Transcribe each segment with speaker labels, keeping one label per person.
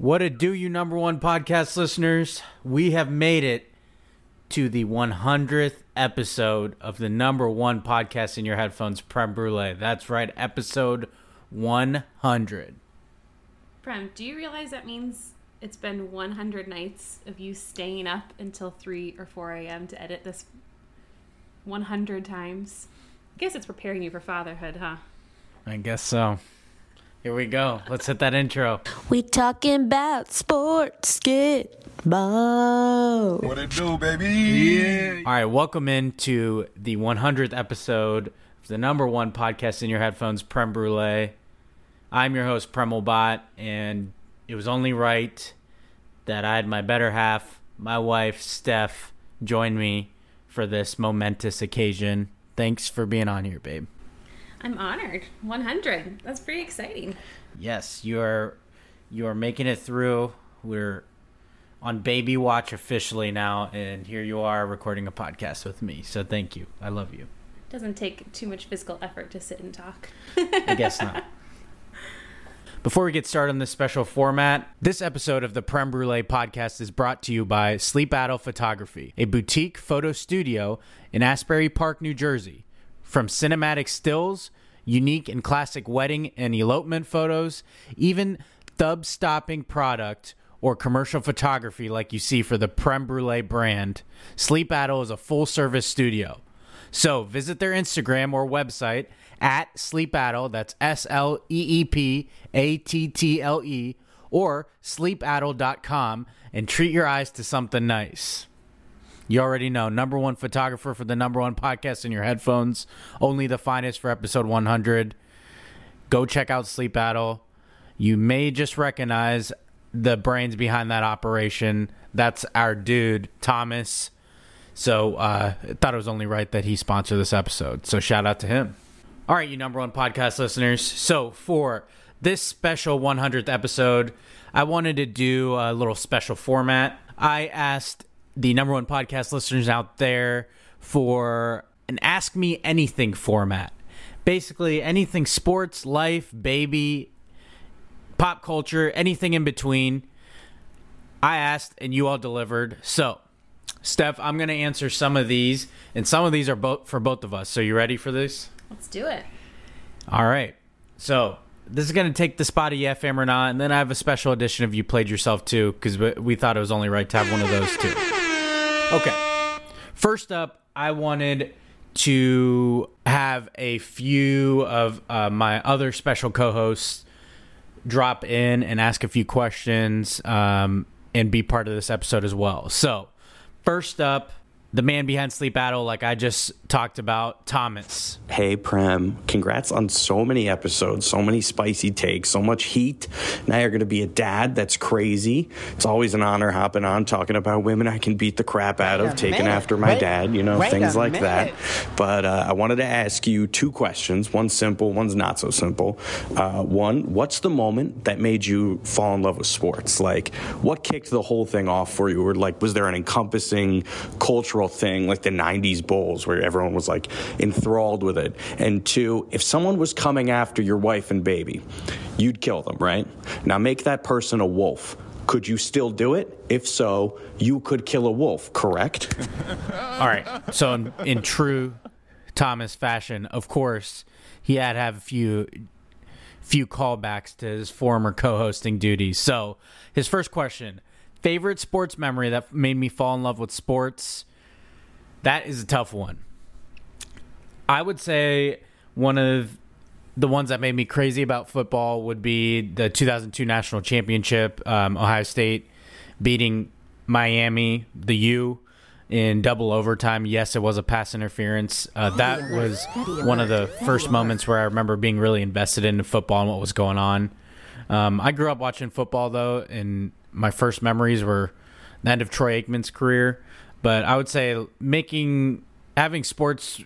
Speaker 1: What a do, you number one podcast listeners? We have made it to the 100th episode of the number one podcast in your headphones, Prem Brulee. That's right, episode 100.
Speaker 2: Prem, do you realize that means it's been 100 nights of you staying up until 3 or 4 a.m. to edit this 100 times? I guess it's preparing you for fatherhood, huh?
Speaker 1: I guess so. Here we go. Let's hit that intro.
Speaker 3: We talking about sports, get ball.
Speaker 4: What it do, baby? Yeah.
Speaker 1: All right, welcome into the 100th episode of the number one podcast in your headphones, Prem Brulee. I'm your host, Premolbot, and it was only right that I had my better half, my wife, Steph, join me for this momentous occasion. Thanks for being on here, babe.
Speaker 2: I'm honored. 100. That's pretty exciting.
Speaker 1: Yes, you're you're making it through. We're on baby watch officially now, and here you are recording a podcast with me. So thank you. I love you.
Speaker 2: It Doesn't take too much physical effort to sit and talk.
Speaker 1: I guess not. Before we get started on this special format, this episode of the Prem Brulee podcast is brought to you by Sleep Attle Photography, a boutique photo studio in Asbury Park, New Jersey. From cinematic stills, unique and classic wedding and elopement photos, even thub stopping product or commercial photography like you see for the Prem Brulee brand, Sleep Attle is a full service studio. So visit their Instagram or website at Sleep Attle, that's S L E E P A T T L E, or sleepattle.com and treat your eyes to something nice. You already know, number one photographer for the number one podcast in your headphones, only the finest for episode 100. Go check out Sleep Attle. You may just recognize the brains behind that operation. That's our dude, Thomas. So uh, I thought it was only right that he sponsored this episode. So shout out to him. All right, you number one podcast listeners. So for this special 100th episode, I wanted to do a little special format. I asked the number one podcast listeners out there for an Ask Me Anything format. Basically, anything sports, life, baby, pop culture, anything in between. I asked and you all delivered. So, Steph, I'm going to answer some of these, and some of these are both for both of us. So, you ready for this?
Speaker 2: Let's do it.
Speaker 1: All right. So, this is going to take the spot of Yeah Fam or Not, and then I have a special edition of You Played Yourself too, because we, we thought it was only right to have one of those too. Okay. First up, I wanted to have a few of uh, my other special co hosts drop in and ask a few questions um, and be part of this episode as well. So, first up, the man behind Sleep Attle, like I just talked about, Thomas.
Speaker 5: Hey, Prem. Congrats on so many episodes, so many spicy takes, so much heat. Now you're going to be a dad. That's crazy. It's always an honor hopping on talking about women I can beat the crap out of, taking
Speaker 6: minute.
Speaker 5: after my
Speaker 6: Wait-
Speaker 5: dad, you know, things
Speaker 6: a
Speaker 5: like that. But uh, I wanted to ask you two questions. One's simple, one's not so simple. Uh, one, what's the moment that made you fall in love with sports? Like, what kicked the whole thing off for you? Or, like, was there an encompassing cultural thing like the 90s Bulls where everyone was like enthralled with it? And two, if someone was coming after your wife and baby, you'd kill them, right? Now make that person a wolf. Could you still do it? If so, you could kill a wolf, correct?
Speaker 1: All right. So in, in true Thomas fashion, of course, he had to have a few few callbacks to his former co-hosting duties. So, his first question, favorite sports memory that made me fall in love with sports? That is a tough one. I would say one of the ones that made me crazy about football would be the 2002 national championship, um, Ohio State beating Miami, the U, in double overtime. Yes, it was a pass interference. Uh, that was one of the first moments where I remember being really invested in football and what was going on. Um, I grew up watching football though, and my first memories were the end of Troy Aikman's career. But I would say making having sports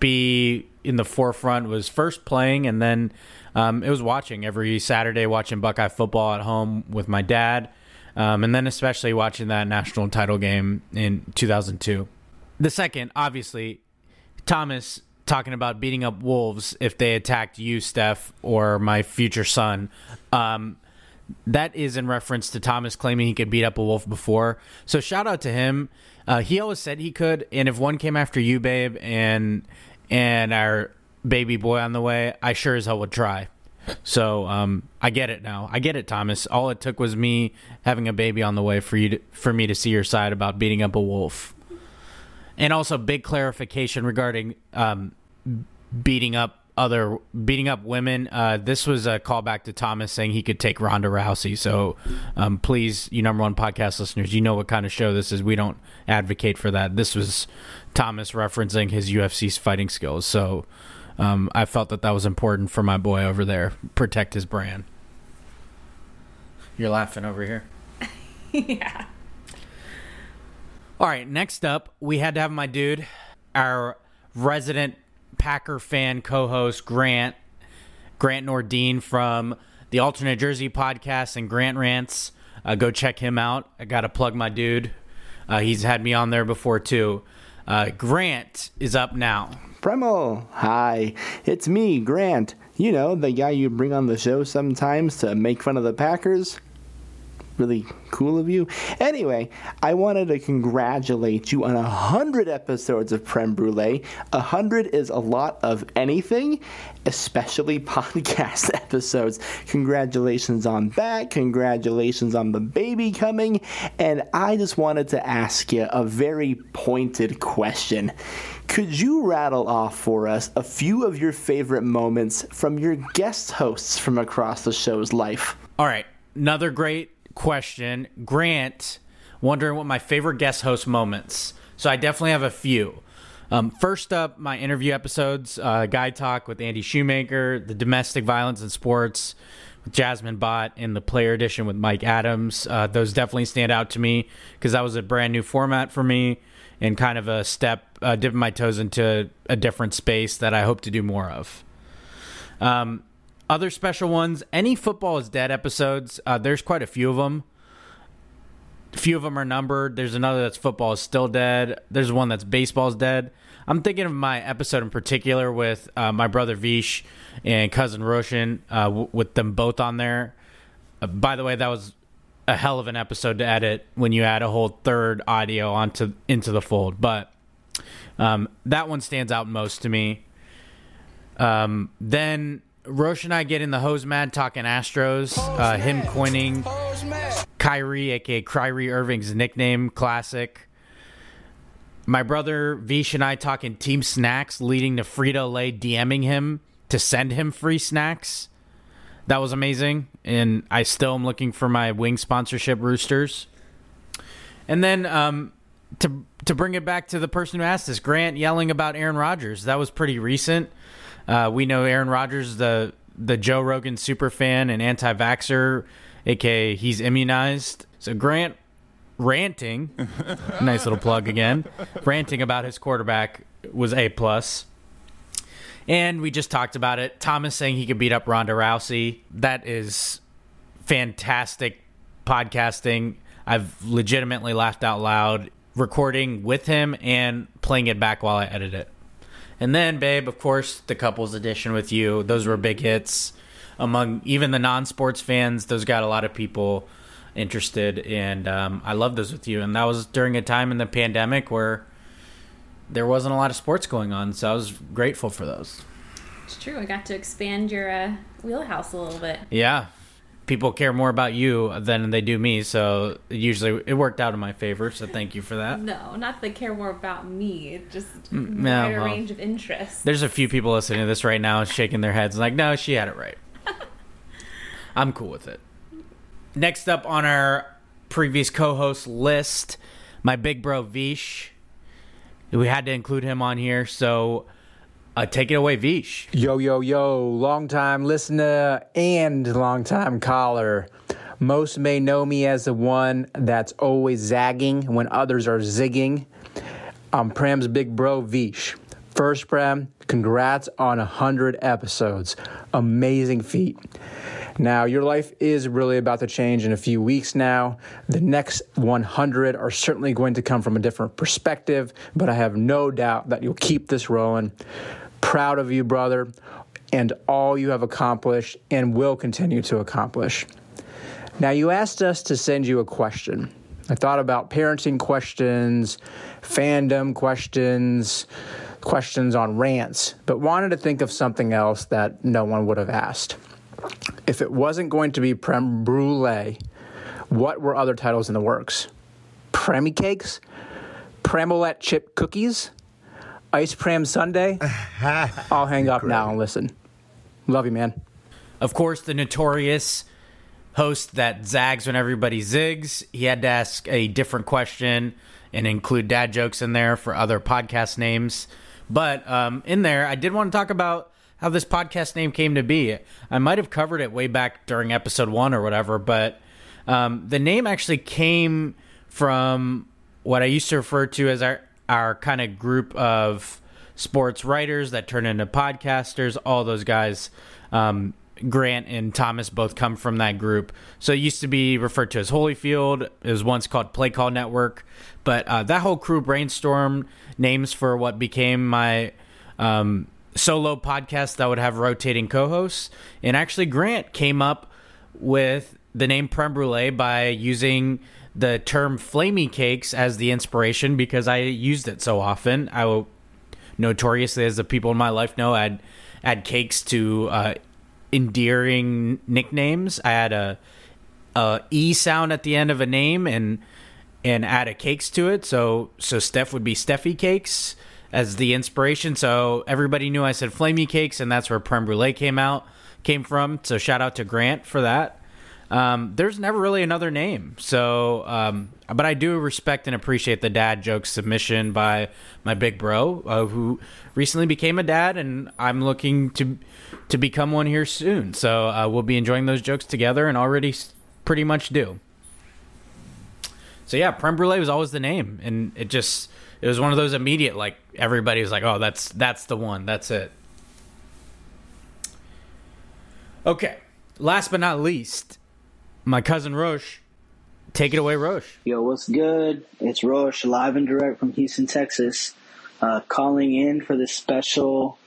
Speaker 1: be in the forefront was first playing and then um, it was watching every Saturday, watching Buckeye football at home with my dad, um, and then especially watching that national title game in 2002. The second, obviously, Thomas talking about beating up wolves if they attacked you, Steph, or my future son. Um, that is in reference to Thomas claiming he could beat up a wolf before. So shout out to him. Uh, he always said he could, and if one came after you, babe, and and our baby boy on the way, I sure as hell would try. So um, I get it now. I get it, Thomas. All it took was me having a baby on the way for you to, for me to see your side about beating up a wolf. And also, big clarification regarding um, beating up other beating up women. Uh, this was a callback to Thomas saying he could take Ronda Rousey. So um, please, you number one podcast listeners, you know what kind of show this is. We don't advocate for that. This was Thomas referencing his UFC's fighting skills. So um, I felt that that was important for my boy over there. Protect his brand. You're laughing over here.
Speaker 2: yeah.
Speaker 1: All right, next up, we had to have my dude, our resident Packer fan co-host Grant Grant Nordine from the Alternate Jersey podcast and Grant Rants. Uh, go check him out. I got to plug my dude. Uh, he's had me on there before too. Uh, Grant is up now.
Speaker 6: Premo, hi, it's me, Grant. You know, the guy you bring on the show sometimes to make fun of the Packers. Really cool of you. Anyway, I wanted to congratulate you on a hundred episodes of Prem Brulee. A hundred is a lot of anything, especially podcast episodes. Congratulations on that. Congratulations on the baby coming. And I just wanted to ask you a very pointed question. Could you rattle off for us a few of your favorite moments from your guest hosts from across the show's life?
Speaker 1: All right, another great question. Grant, wondering what my favorite guest host moments. So I definitely have a few. Um, first up, my interview episodes, uh, Guy Talk with Andy Shoemaker, the domestic violence in sports with Jasmine Bott, and the player edition with Mike Adams. Uh, those definitely stand out to me because that was a brand new format for me and kind of a step, uh, dipping my toes into a different space that I hope to do more of. Um, other special ones, any football is dead episodes. Uh, there's quite a few of them. A few of them are numbered. There's another that's football is still dead. There's one that's baseball is dead. I'm thinking of my episode in particular with uh, my brother Vish and cousin Roshan, uh, w- with them both on there. Uh, by the way, that was a hell of an episode to edit when you add a whole third audio onto into the fold. But um, that one stands out most to me. Um, then Roche and I get in the hose mad talking Astros. Uh, him coining Kyrie, aka Kyrie Irving's nickname, classic. My brother Vish and I talking team snacks, leading to Frito Lay DMing him to send him free snacks. That was amazing, and I still am looking for my wing sponsorship, Roosters. And then um, to to bring it back to the person who asked this, Grant yelling about Aaron Rodgers. That was pretty recent. Uh, we know Aaron Rodgers, the the Joe Rogan super fan and anti vaxxer, aka he's immunized. So Grant ranting, nice little plug again, ranting about his quarterback was a plus. And we just talked about it. Thomas saying he could beat up Ronda Rousey. That is fantastic podcasting. I've legitimately laughed out loud recording with him and playing it back while I edit it. And then, babe, of course, the couples edition with you. Those were big hits among even the non-sports fans. Those got a lot of people interested, and um, I love those with you. And that was during a time in the pandemic where there wasn't a lot of sports going on, so I was grateful for those.
Speaker 2: It's true. I got to expand your uh, wheelhouse a little bit.
Speaker 1: Yeah, people care more about you than they do me, so usually it worked out in my favor. So thank you for that.
Speaker 2: No, not that they care more about me. Just
Speaker 1: Mm, yeah,
Speaker 2: wider
Speaker 1: well,
Speaker 2: range of interests.
Speaker 1: There's a few people listening to this right now shaking their heads like, no, she had it right. I'm cool with it. Next up on our previous co host list, my big bro Vish. We had to include him on here, so uh, take it away, Vish.
Speaker 7: Yo, yo, yo, long time listener and long time caller. Most may know me as the one that's always zagging when others are zigging. I'm Prem's big bro, Vish. First, Prem, congrats on 100 episodes. Amazing feat. Now, your life is really about to change in a few weeks now. The next 100 are certainly going to come from a different perspective, but I have no doubt that you'll keep this rolling. Proud of you, brother, and all you have accomplished and will continue to accomplish. Now, you asked us to send you a question. I thought about parenting questions, fandom questions, questions on rants, but wanted to think of something else that no one would have asked. If it wasn't going to be Prem Brulee, what were other titles in the works? Premi cakes? Premolette chip cookies? Ice Pram Sunday? I'll hang up now and listen. Love you, man.
Speaker 1: Of course, the notorious host that zags when everybody zigs. He had to ask a different question and include dad jokes in there for other podcast names. But um, in there, I did want to talk about how this podcast name came to be. I might have covered it way back during episode one or whatever, but um, the name actually came from what I used to refer to as our our kind of group of sports writers that turn into podcasters. All those guys, um, Grant and Thomas, both come from that group. So it used to be referred to as Holyfield. It was once called Play Call Network, but uh, that whole crew brainstormed names for what became my. Um, solo podcast that would have rotating co-hosts and actually grant came up with the name Prem Brulee by using the term flamey cakes as the inspiration because I used it so often. I will notoriously, as the people in my life know, add add cakes to uh, endearing nicknames. I had a, a e sound at the end of a name and and add a cakes to it. So so Steph would be Steffi Cakes as the inspiration. So everybody knew I said flamey cakes, and that's where Prem Brulee came out came from. So shout out to Grant for that. Um, there's never really another name. So, um, but I do respect and appreciate the dad joke submission by my big bro, uh, who recently became a dad, and I'm looking to to become one here soon. So uh, we'll be enjoying those jokes together, and already pretty much do. So yeah, Prem Brulee was always the name, and it just it was one of those immediate like everybody was like, oh, that's that's the one, that's it. Okay, last but not least, my cousin Roche. Take it away, Roche.
Speaker 8: Yo, what's good? It's Roche, live and direct from Houston, Texas, uh, calling in for this special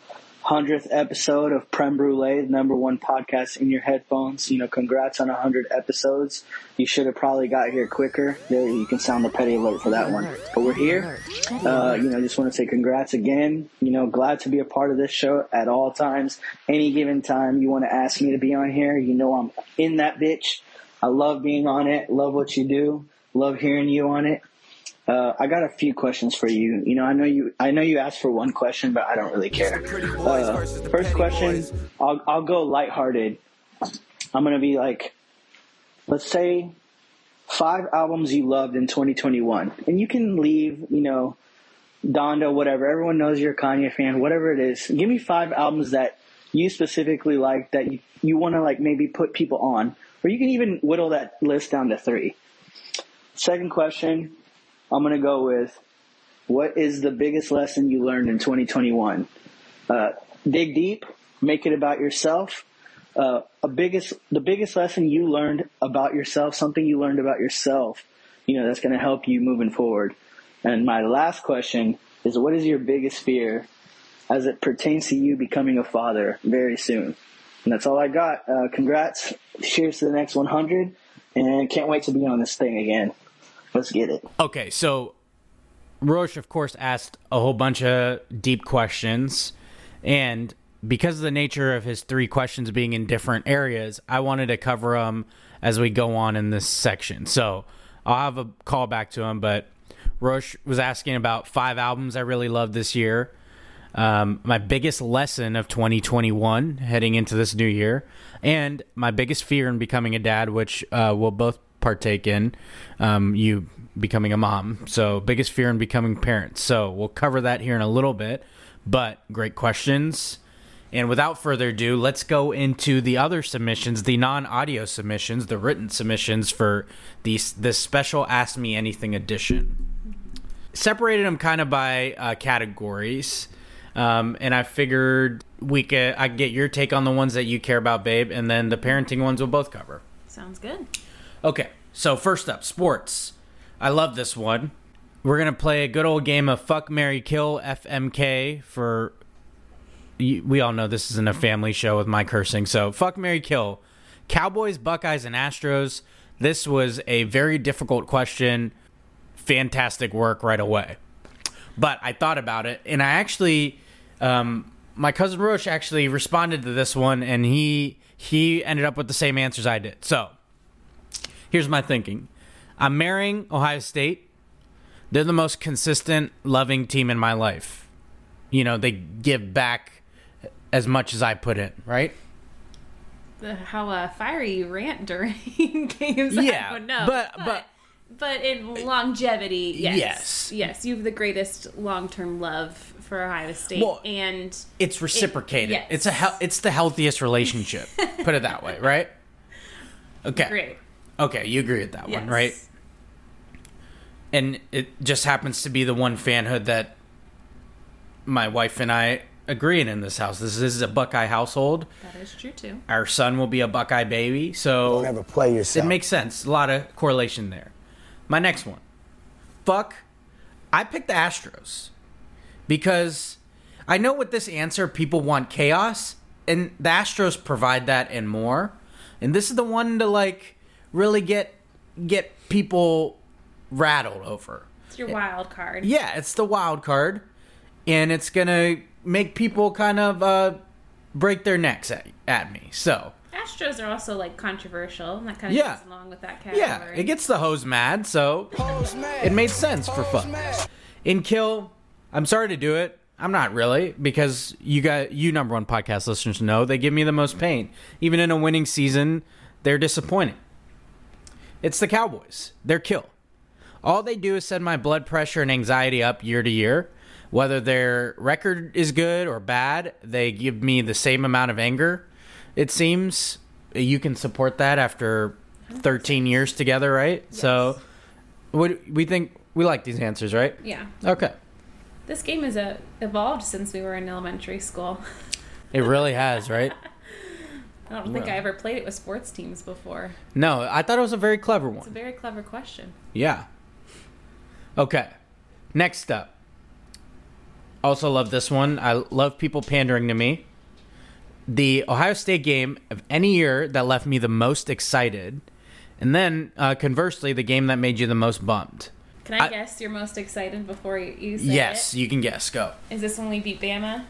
Speaker 8: 100th episode of Prem Brulee, the number one podcast in your headphones. You know, congrats on 100 episodes. You should have probably got here quicker. There, you can sound the petty alert for that one. But we're here. Uh, you know, just want to say congrats again. You know, glad to be a part of this show at all times. Any given time you want to ask me to be on here, you know I'm in that bitch. I love being on it. Love what you do. Love hearing you on it. Uh, I got a few questions for you. You know, I know you. I know you asked for one question, but I don't really care. Uh, first question. I'll I'll go lighthearted. I'm gonna be like, let's say, five albums you loved in 2021, and you can leave. You know, Donda, whatever. Everyone knows you're a Kanye fan. Whatever it is, give me five albums that you specifically like that you, you want to like maybe put people on, or you can even whittle that list down to three. Second question, I'm gonna go with what is the biggest lesson you learned in 2021? Uh, dig deep, make it about yourself. Uh, a biggest, the biggest lesson you learned about yourself, something you learned about yourself, you know, that's going to help you moving forward. And my last question is what is your biggest fear as it pertains to you becoming a father very soon? And that's all I got. Uh, congrats. Cheers to the next 100 and can't wait to be on this thing again. Let's get it.
Speaker 1: Okay, so Roche, of course, asked a whole bunch of deep questions, and because of the nature of his three questions being in different areas, I wanted to cover them as we go on in this section. So I'll have a call back to him, but Roche was asking about five albums I really loved this year. Um, my biggest lesson of 2021 heading into this new year, and my biggest fear in becoming a dad, which uh, we'll both partake in. Um, you becoming a mom. So, biggest fear in becoming parents. So, we'll cover that here in a little bit. But great questions. And without further ado, let's go into the other submissions, the non-audio submissions, the written submissions for these this special Ask Me Anything edition. Separated them kind of by uh, categories, um, and I figured we could I could get your take on the ones that you care about, babe, and then the parenting ones we'll both cover.
Speaker 2: Sounds good.
Speaker 1: Okay, so first up, sports. I love this one. We're gonna play a good old game of Fuck Mary Kill FMK for. We all know this isn't a family show with my cursing, so Fuck Mary Kill. Cowboys, Buckeyes, and Astros. This was a very difficult question. Fantastic work right away. But I thought about it, and I actually, um, my cousin Roche actually responded to this one, and he he ended up with the same answers I did. So here's my thinking: I'm marrying Ohio State. They're the most consistent, loving team in my life. You know, they give back as much as I put in, right?
Speaker 2: The, how uh, fiery you rant during games.
Speaker 1: Yeah,
Speaker 2: I don't know.
Speaker 1: but-
Speaker 2: but
Speaker 1: but-
Speaker 2: but in longevity, yes,
Speaker 1: Yes.
Speaker 2: yes, you have the greatest long term love for Ohio State,
Speaker 1: Well,
Speaker 2: and
Speaker 1: It's reciprocated.
Speaker 2: yes.
Speaker 1: It's a hel- it's the healthiest relationship. put it that way, right? Okay.
Speaker 2: great.
Speaker 1: Okay, you agree with that
Speaker 2: Yes.
Speaker 1: one, right? And it just happens to be the one fanhood that my wife and I agree in in this house. This, This is a Buckeye household.
Speaker 2: That is true too.
Speaker 1: Our son will be a Buckeye baby, so
Speaker 9: Don't ever play yourself.
Speaker 1: it makes sense. A lot of correlation there. My next one. Fuck. I picked the Astros because I know with this answer people want chaos, and the Astros provide that and more. And this is the one to like really get get people rattled over.
Speaker 2: It's your wild card.
Speaker 1: Yeah, it's the wild card, and it's gonna make people kind of uh, break their necks at, at me. So
Speaker 2: Astros are also like controversial, and that kind of
Speaker 1: Yeah.
Speaker 2: goes along with that category.
Speaker 1: yeah, it gets the hose mad. So it made sense for fun. In kill, I'm sorry to do it. I'm not really because you got you number one podcast listeners know they give me the most pain. Even in a winning season, they're disappointing. It's the Cowboys. They're kill. All they do is send my blood pressure and anxiety up year to year. Whether their record is good or bad, they give me the same amount of anger. It seems you can support that after 13 years together, right? So, what we think we like these answers, right?
Speaker 2: Yeah.
Speaker 1: Okay.
Speaker 2: This game has uh, evolved since we were in elementary school.
Speaker 1: It really has, right?
Speaker 2: I don't think I ever played it with sports teams before.
Speaker 1: No, I thought it was a very clever one.
Speaker 2: It's a very clever question.
Speaker 1: Yeah. Okay. Next up. Also love this one. I love people pandering to me. The Ohio State game of any year that left me the most excited, and then uh, conversely, the game that made you the most bummed.
Speaker 2: Can I,
Speaker 1: I-
Speaker 2: guess you're most excited before you, you say
Speaker 1: Yes,
Speaker 2: it?
Speaker 1: you can guess. Go.
Speaker 2: Is this when we beat Bama?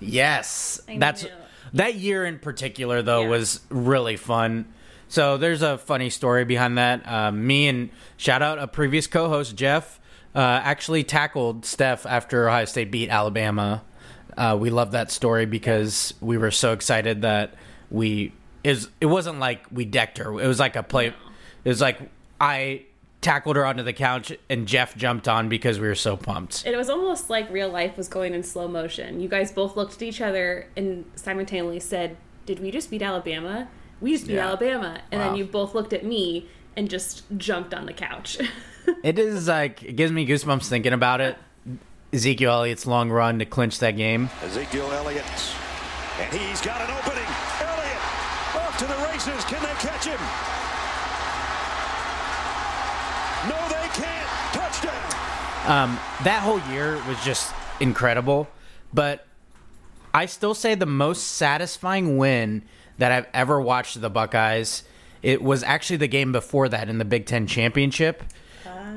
Speaker 1: Yes,
Speaker 2: I
Speaker 1: that's
Speaker 2: knew.
Speaker 1: that year in particular though
Speaker 2: Yeah.
Speaker 1: was really fun. So there's a funny story behind that. Uh, me and shout out a previous co-host Jeff uh, actually tackled Steph after Ohio State beat Alabama. Uh, we love that story because we were so excited that we is it wasn't like we decked her. It was like a play. It was like I tackled her onto the couch and Jeff jumped on because we were so pumped.
Speaker 2: It was almost like real life was going in slow motion. You guys both looked at each other and simultaneously said, "Did we just beat Alabama? We just beat
Speaker 1: Yeah.
Speaker 2: Alabama." And
Speaker 1: Wow.
Speaker 2: then you both looked at me and just jumped on the couch.
Speaker 1: It is like it gives me goosebumps thinking about it. Ezekiel Elliott's long run to clinch that game.
Speaker 10: Ezekiel Elliott. And he's got an opening. Elliott off to the races. Can they catch him? No, they can't. Touchdown.
Speaker 1: Um, that whole year was just incredible, but I still say the most satisfying win that I've ever watched the Buckeyes. It was actually the game before that in the Big Ten championship.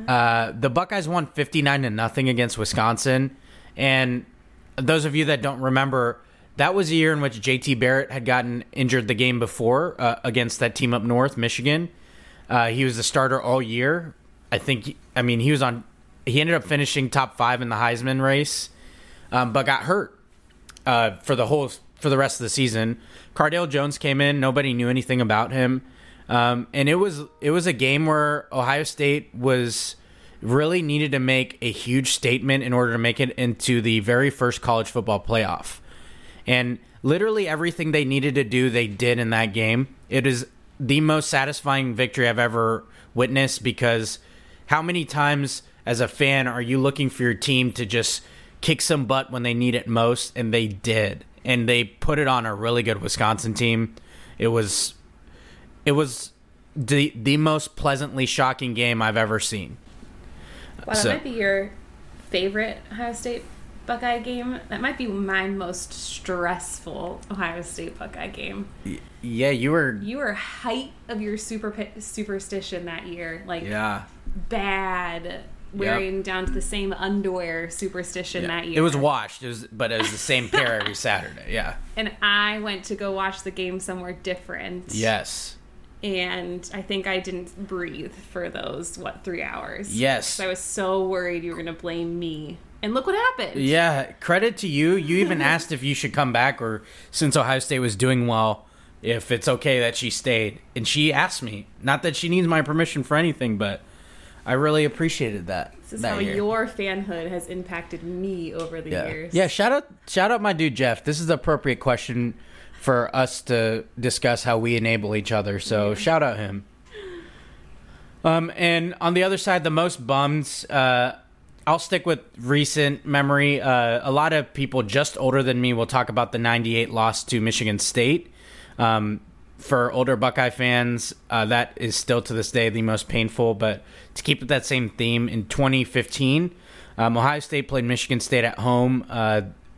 Speaker 1: Uh, the Buckeyes won fifty nine to nothing against Wisconsin, and those of you that don't remember, that was a year in which JT Barrett had gotten injured the game before uh, against that team up north, Michigan. Uh, he was the starter all year. I think. I mean, he was on. He ended up finishing top five in the Heisman race, um, but got hurt uh, for the whole for the rest of the season. Cardale Jones came in. Nobody knew anything about him, um, and it was it was a game where Ohio State was really needed to make a huge statement in order to make it into the very first college football playoff. And literally everything they needed to do, they did in that game. It is the most satisfying victory I've ever witnessed because how many times as a fan are you looking for your team to just kick some butt when they need it most? And they did. And they put it on a really good Wisconsin team. It was it was the the most pleasantly shocking game I've ever seen.
Speaker 2: Wow, that
Speaker 1: So-
Speaker 2: might be your favorite Ohio State Buckeye game. That might be my most stressful Ohio State Buckeye game.
Speaker 1: Yeah, you were.
Speaker 2: You were height of your super superstition that year, like
Speaker 1: Yeah.
Speaker 2: bad, wearing down to the same underwear superstition that year.
Speaker 1: It was washed. It was, but it was the same pair every Saturday. Yeah.
Speaker 2: and I went to go watch the game somewhere different.
Speaker 1: Yes.
Speaker 2: And I think I didn't breathe for those what three hours.
Speaker 1: Yes,
Speaker 2: I was so worried you were gonna blame me, and look what happened.
Speaker 1: Yeah. Credit to you. You even asked if you should come back, or since Ohio State was doing well, if it's okay that she stayed. And she asked me. Not that she needs my permission for anything, but I really appreciated that.
Speaker 2: This is
Speaker 1: that
Speaker 2: how
Speaker 1: year.
Speaker 2: your fanhood has impacted me over the
Speaker 1: yeah.
Speaker 2: years.
Speaker 1: Yeah, shout out shout out my dude Jeff. This is the appropriate question for us to discuss how we enable each other. So shout out him. Um and on the other side, the most bums, uh I'll stick with recent memory. Uh, a lot of people just older than me will talk about the 98 loss to Michigan State. Um, for older Buckeye fans, uh, that is still to this day the most painful. But to keep with that same theme, in 2015, um, Ohio State played Michigan State at home.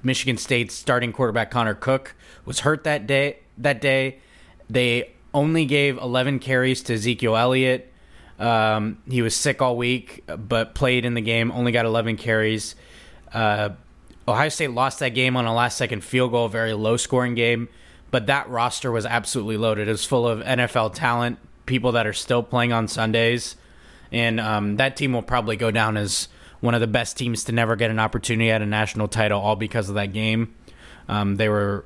Speaker 1: Michigan State's starting quarterback Connor Cook was hurt that day. That day, they only gave 11 carries to Ezekiel Elliott. Um, he was sick all week, but played in the game. Only got 11 carries. Uh, Ohio State lost that game on a last-second field goal, very low-scoring game. But that roster was absolutely loaded. It was full of NFL talent, people that are still playing on Sundays, and um, that team will probably go down as one of the best teams to never get an opportunity at a national title, all because of that game. Um, they were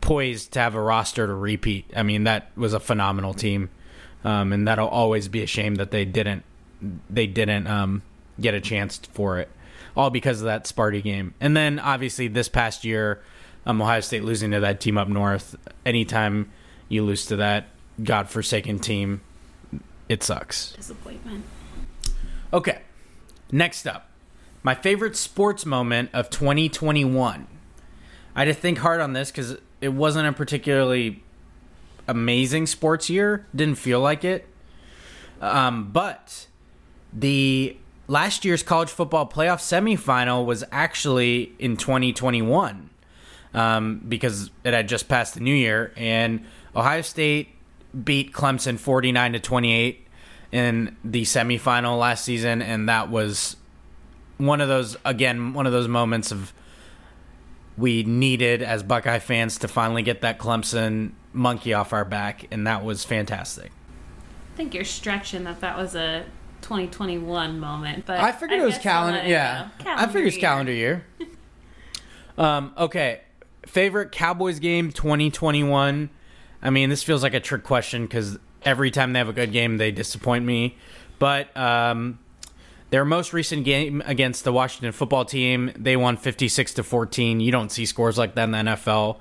Speaker 1: poised to have a roster to repeat. I mean, that was a phenomenal team, um, and that'll always be a shame that they didn't they didn't um, get a chance for it, all because of that Sparty game. And then obviously this past year, um, Ohio State losing to that team up north. Anytime you lose to that godforsaken team, it sucks.
Speaker 2: Disappointment.
Speaker 1: Okay, next up, my favorite sports moment of 2021. I had to think hard on this because it wasn't a particularly amazing sports year. Didn't feel like it. Um, but the last year's college football playoff semifinal was actually in 2021 um, because it had just passed the new year, and Ohio State beat Clemson 49 to 28 in the semifinal last season, and that was one of those again one of those moments of we needed as Buckeye fans to finally get that Clemson monkey off our back, and that was fantastic.
Speaker 2: I think you're stretching that that was a 2021 moment, but
Speaker 1: I figured it was calendar. Yeah,
Speaker 2: go.
Speaker 1: I figured it's calendar year. um. Okay. Favorite Cowboys game 2021. I mean, this feels like a trick question because every time they have a good game, they disappoint me. But um, their most recent game against the Washington football team, they won 56 to 14. You don't see scores like that in the NFL.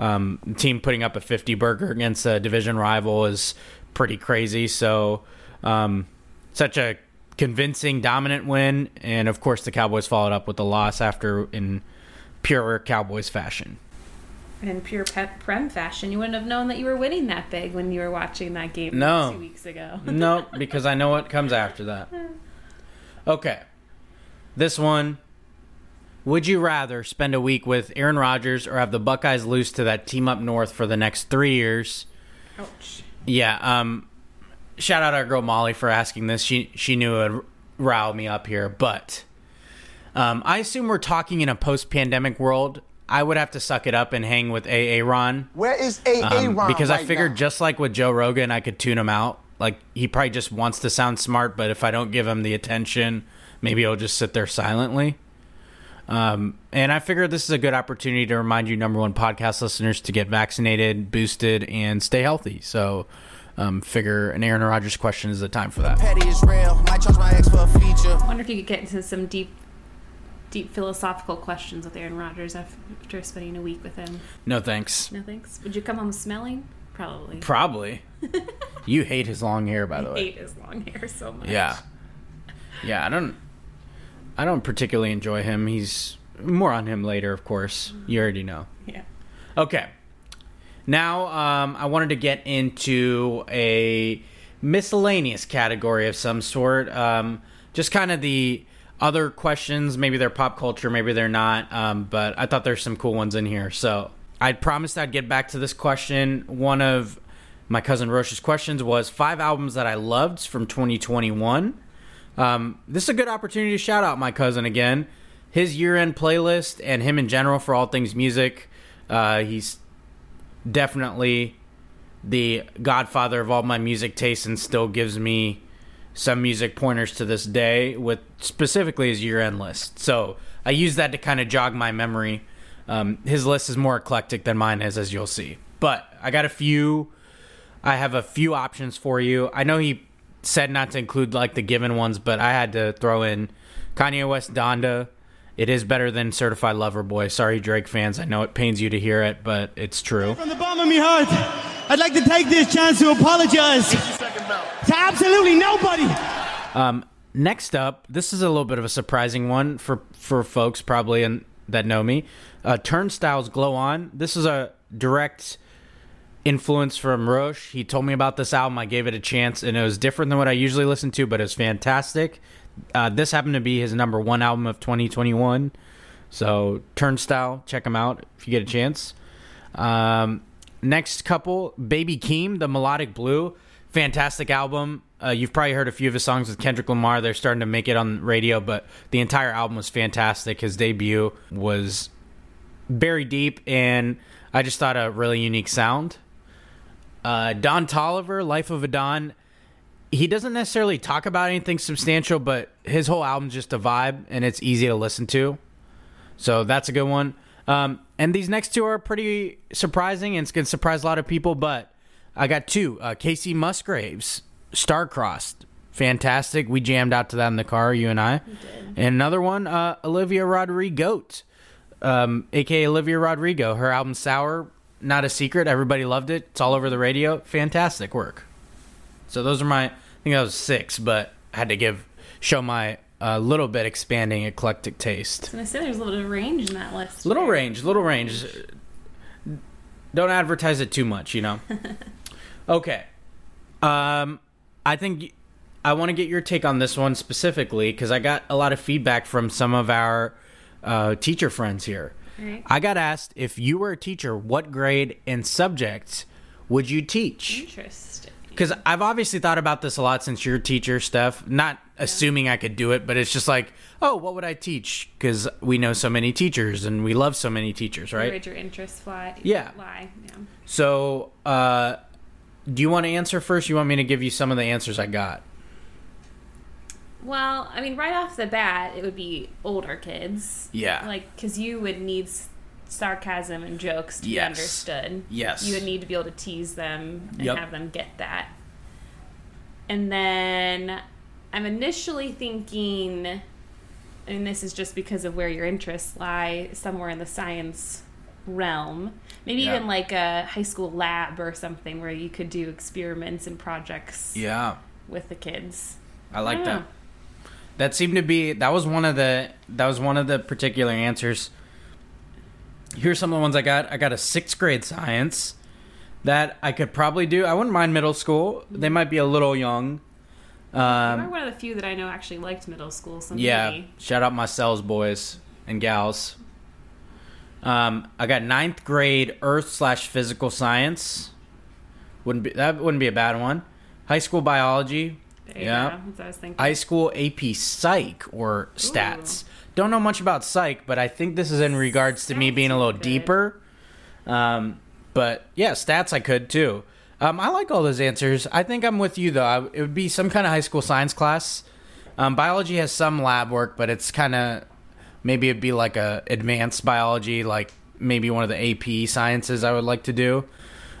Speaker 1: Um, the team putting up a 50 burger against a division rival is pretty crazy. So, um, such a convincing, dominant win, and of course the Cowboys followed up with the loss after in pure Cowboys fashion.
Speaker 2: In pure pep prem fashion, you wouldn't have known that you were winning that big when you were watching that game
Speaker 1: No.
Speaker 2: two weeks ago.
Speaker 1: no, because I know what comes after that. Okay, this one. Would you rather spend a week with Aaron Rodgers or have the Buckeyes lose to that team up north for the next three years?
Speaker 2: Ouch.
Speaker 1: Yeah. Um. Shout out our girl Molly for asking this. She she knew it would rile me up here, but um, I assume we're talking in a post-pandemic world. I would have to suck it up and hang with AA Ron.
Speaker 9: Where is AA
Speaker 1: Um,
Speaker 9: Ron
Speaker 1: because I figured
Speaker 9: now?
Speaker 1: just like with Joe Rogan, I could tune him out. Like he probably just wants to sound smart, but if I don't give him the attention, maybe he'll just sit there silently. Um, and I figured this is a good opportunity to remind you, number one podcast listeners, to get vaccinated, boosted, and stay healthy. So, um, figure an Aaron Rodgers question is the time for that.
Speaker 9: Petty is real. Might charge my ex for a feature.
Speaker 2: I wonder if you could get into some deep, deep philosophical questions with Aaron Rodgers after spending a week with him.
Speaker 1: No thanks.
Speaker 2: No thanks. Would you come home smelling? Probably.
Speaker 1: Probably. you hate his long hair, by the
Speaker 2: I
Speaker 1: way.
Speaker 2: hate his long hair so much.
Speaker 1: Yeah. Yeah, I don't I don't particularly enjoy him. He's more on him later, of course. You already know.
Speaker 2: Yeah.
Speaker 1: Okay. Now, um, I wanted to get into a miscellaneous category of some sort. Um, just kind of the other questions. Maybe they're pop culture, maybe they're not. Um, but I thought there's some cool ones in here. So I promised I'd get back to this question. One of my cousin Roche's questions was five albums that I loved from 2021. Um, this is a good opportunity to shout out my cousin again. His year end playlist and him in general for all things music. Uh, he's definitely the godfather of all my music tastes and still gives me some music pointers to this day with specifically his year end list. So I use that to kind of jog my memory. Um, his list is more eclectic than mine is, as you'll see. But I got a few. I have a few options for you. I know he said not to include like the given ones, but I had to throw in Kanye West Donda. It is better than Certified Lover Boy. Sorry, Drake fans. I know it pains you to hear it, but it's true.
Speaker 11: From the bottom of my heart, I'd like to take this chance to apologize to absolutely nobody.
Speaker 1: Um, next up, this is a little bit of a surprising one for for folks probably and that know me. Uh, Turnstile's Glow On. This is a direct influence from Roche. He told me about this album. I gave it a chance, and it was different than what I usually listen to, but it was fantastic. Uh, this happened to be his number one album of 2021. So Turnstile, check him out if you get a chance. Um, next couple, Baby Keem, the Melodic Blue, fantastic album. Uh, you've probably heard a few of his songs with Kendrick Lamar. They're starting to make it on radio, but the entire album was fantastic. His debut was very deep, and I just thought a really unique sound. Uh, Don Toliver, Life of a Don. He doesn't necessarily talk about anything substantial, but his whole album's just a vibe, and it's easy to listen to. So that's a good one. Um, and these next two are pretty surprising, and it's going to surprise a lot of people. But I got two: uh, Kacey Musgraves, Starcrossed, fantastic. We jammed out to that in the car, you and I. And another one, uh, Olivia Rodrigo, um, aka Olivia Rodrigo. Her album Sour, not a secret. Everybody loved it. It's all over the radio. Fantastic work. So those are my. I think that was six, but I had to give show my a little bit expanding eclectic taste.
Speaker 2: I was gonna say there's a little bit of range in that list.
Speaker 1: Little range, little range. Don't advertise it too much, you know. okay. Um, I think I want to get your take on this one specifically because I got a lot of feedback from some of our uh, teacher friends here.
Speaker 2: Right.
Speaker 1: I got asked if you were a teacher, what grade and subjects would you teach?
Speaker 2: Interesting.
Speaker 1: Because I've obviously thought about this a lot since you're teacher, Steph. Not assuming I could do it, but it's just like, oh, what would I teach? Because we know so many teachers and we love so many teachers, right?
Speaker 2: Where'd your interests fly?
Speaker 1: Yeah.
Speaker 2: Lie. Yeah.
Speaker 1: So, uh, do you want to answer first? You want me to give you some of the answers I got?
Speaker 2: Well, I mean, right off the bat, it would be older kids.
Speaker 1: Yeah.
Speaker 2: Like, because you would need sarcasm and jokes to
Speaker 1: Yes.
Speaker 2: be understood.
Speaker 1: Yes.
Speaker 2: You would need to be able to tease them and
Speaker 1: Yep.
Speaker 2: have them get that. And then I'm initially thinking, and this is just because of where your interests lie, somewhere in the science realm. Maybe
Speaker 1: Yeah.
Speaker 2: even like a high school lab or something where you could do experiments and projects
Speaker 1: Yeah.
Speaker 2: with the kids.
Speaker 1: I like
Speaker 2: don't
Speaker 1: that.
Speaker 2: know.
Speaker 1: That seemed to be that was one of the that was one of the particular answers. Here's some of the ones I got. I got a sixth grade science that I could probably do. I wouldn't mind middle school. They might be a little young.
Speaker 2: You're
Speaker 1: Um,
Speaker 2: one of the few that I know actually liked middle school. So
Speaker 1: yeah,
Speaker 2: maybe.
Speaker 1: shout out my cells boys and gals. Um, I got ninth grade Earth slash physical science. Wouldn't be that wouldn't be a bad one. High school biology. Yeah.
Speaker 2: I was thinking.
Speaker 1: High school AP Psych or stats. Don't know much about Psych, but I think this is in regards to me being a little deeper. Um, but yeah, stats I could too. Um, I like all those answers. I think I'm with you though. I, it would be some kind of high school science class. Um, biology has some lab work, but it's kind of maybe it'd be like a advanced biology, like maybe one of the AP sciences I would like to do.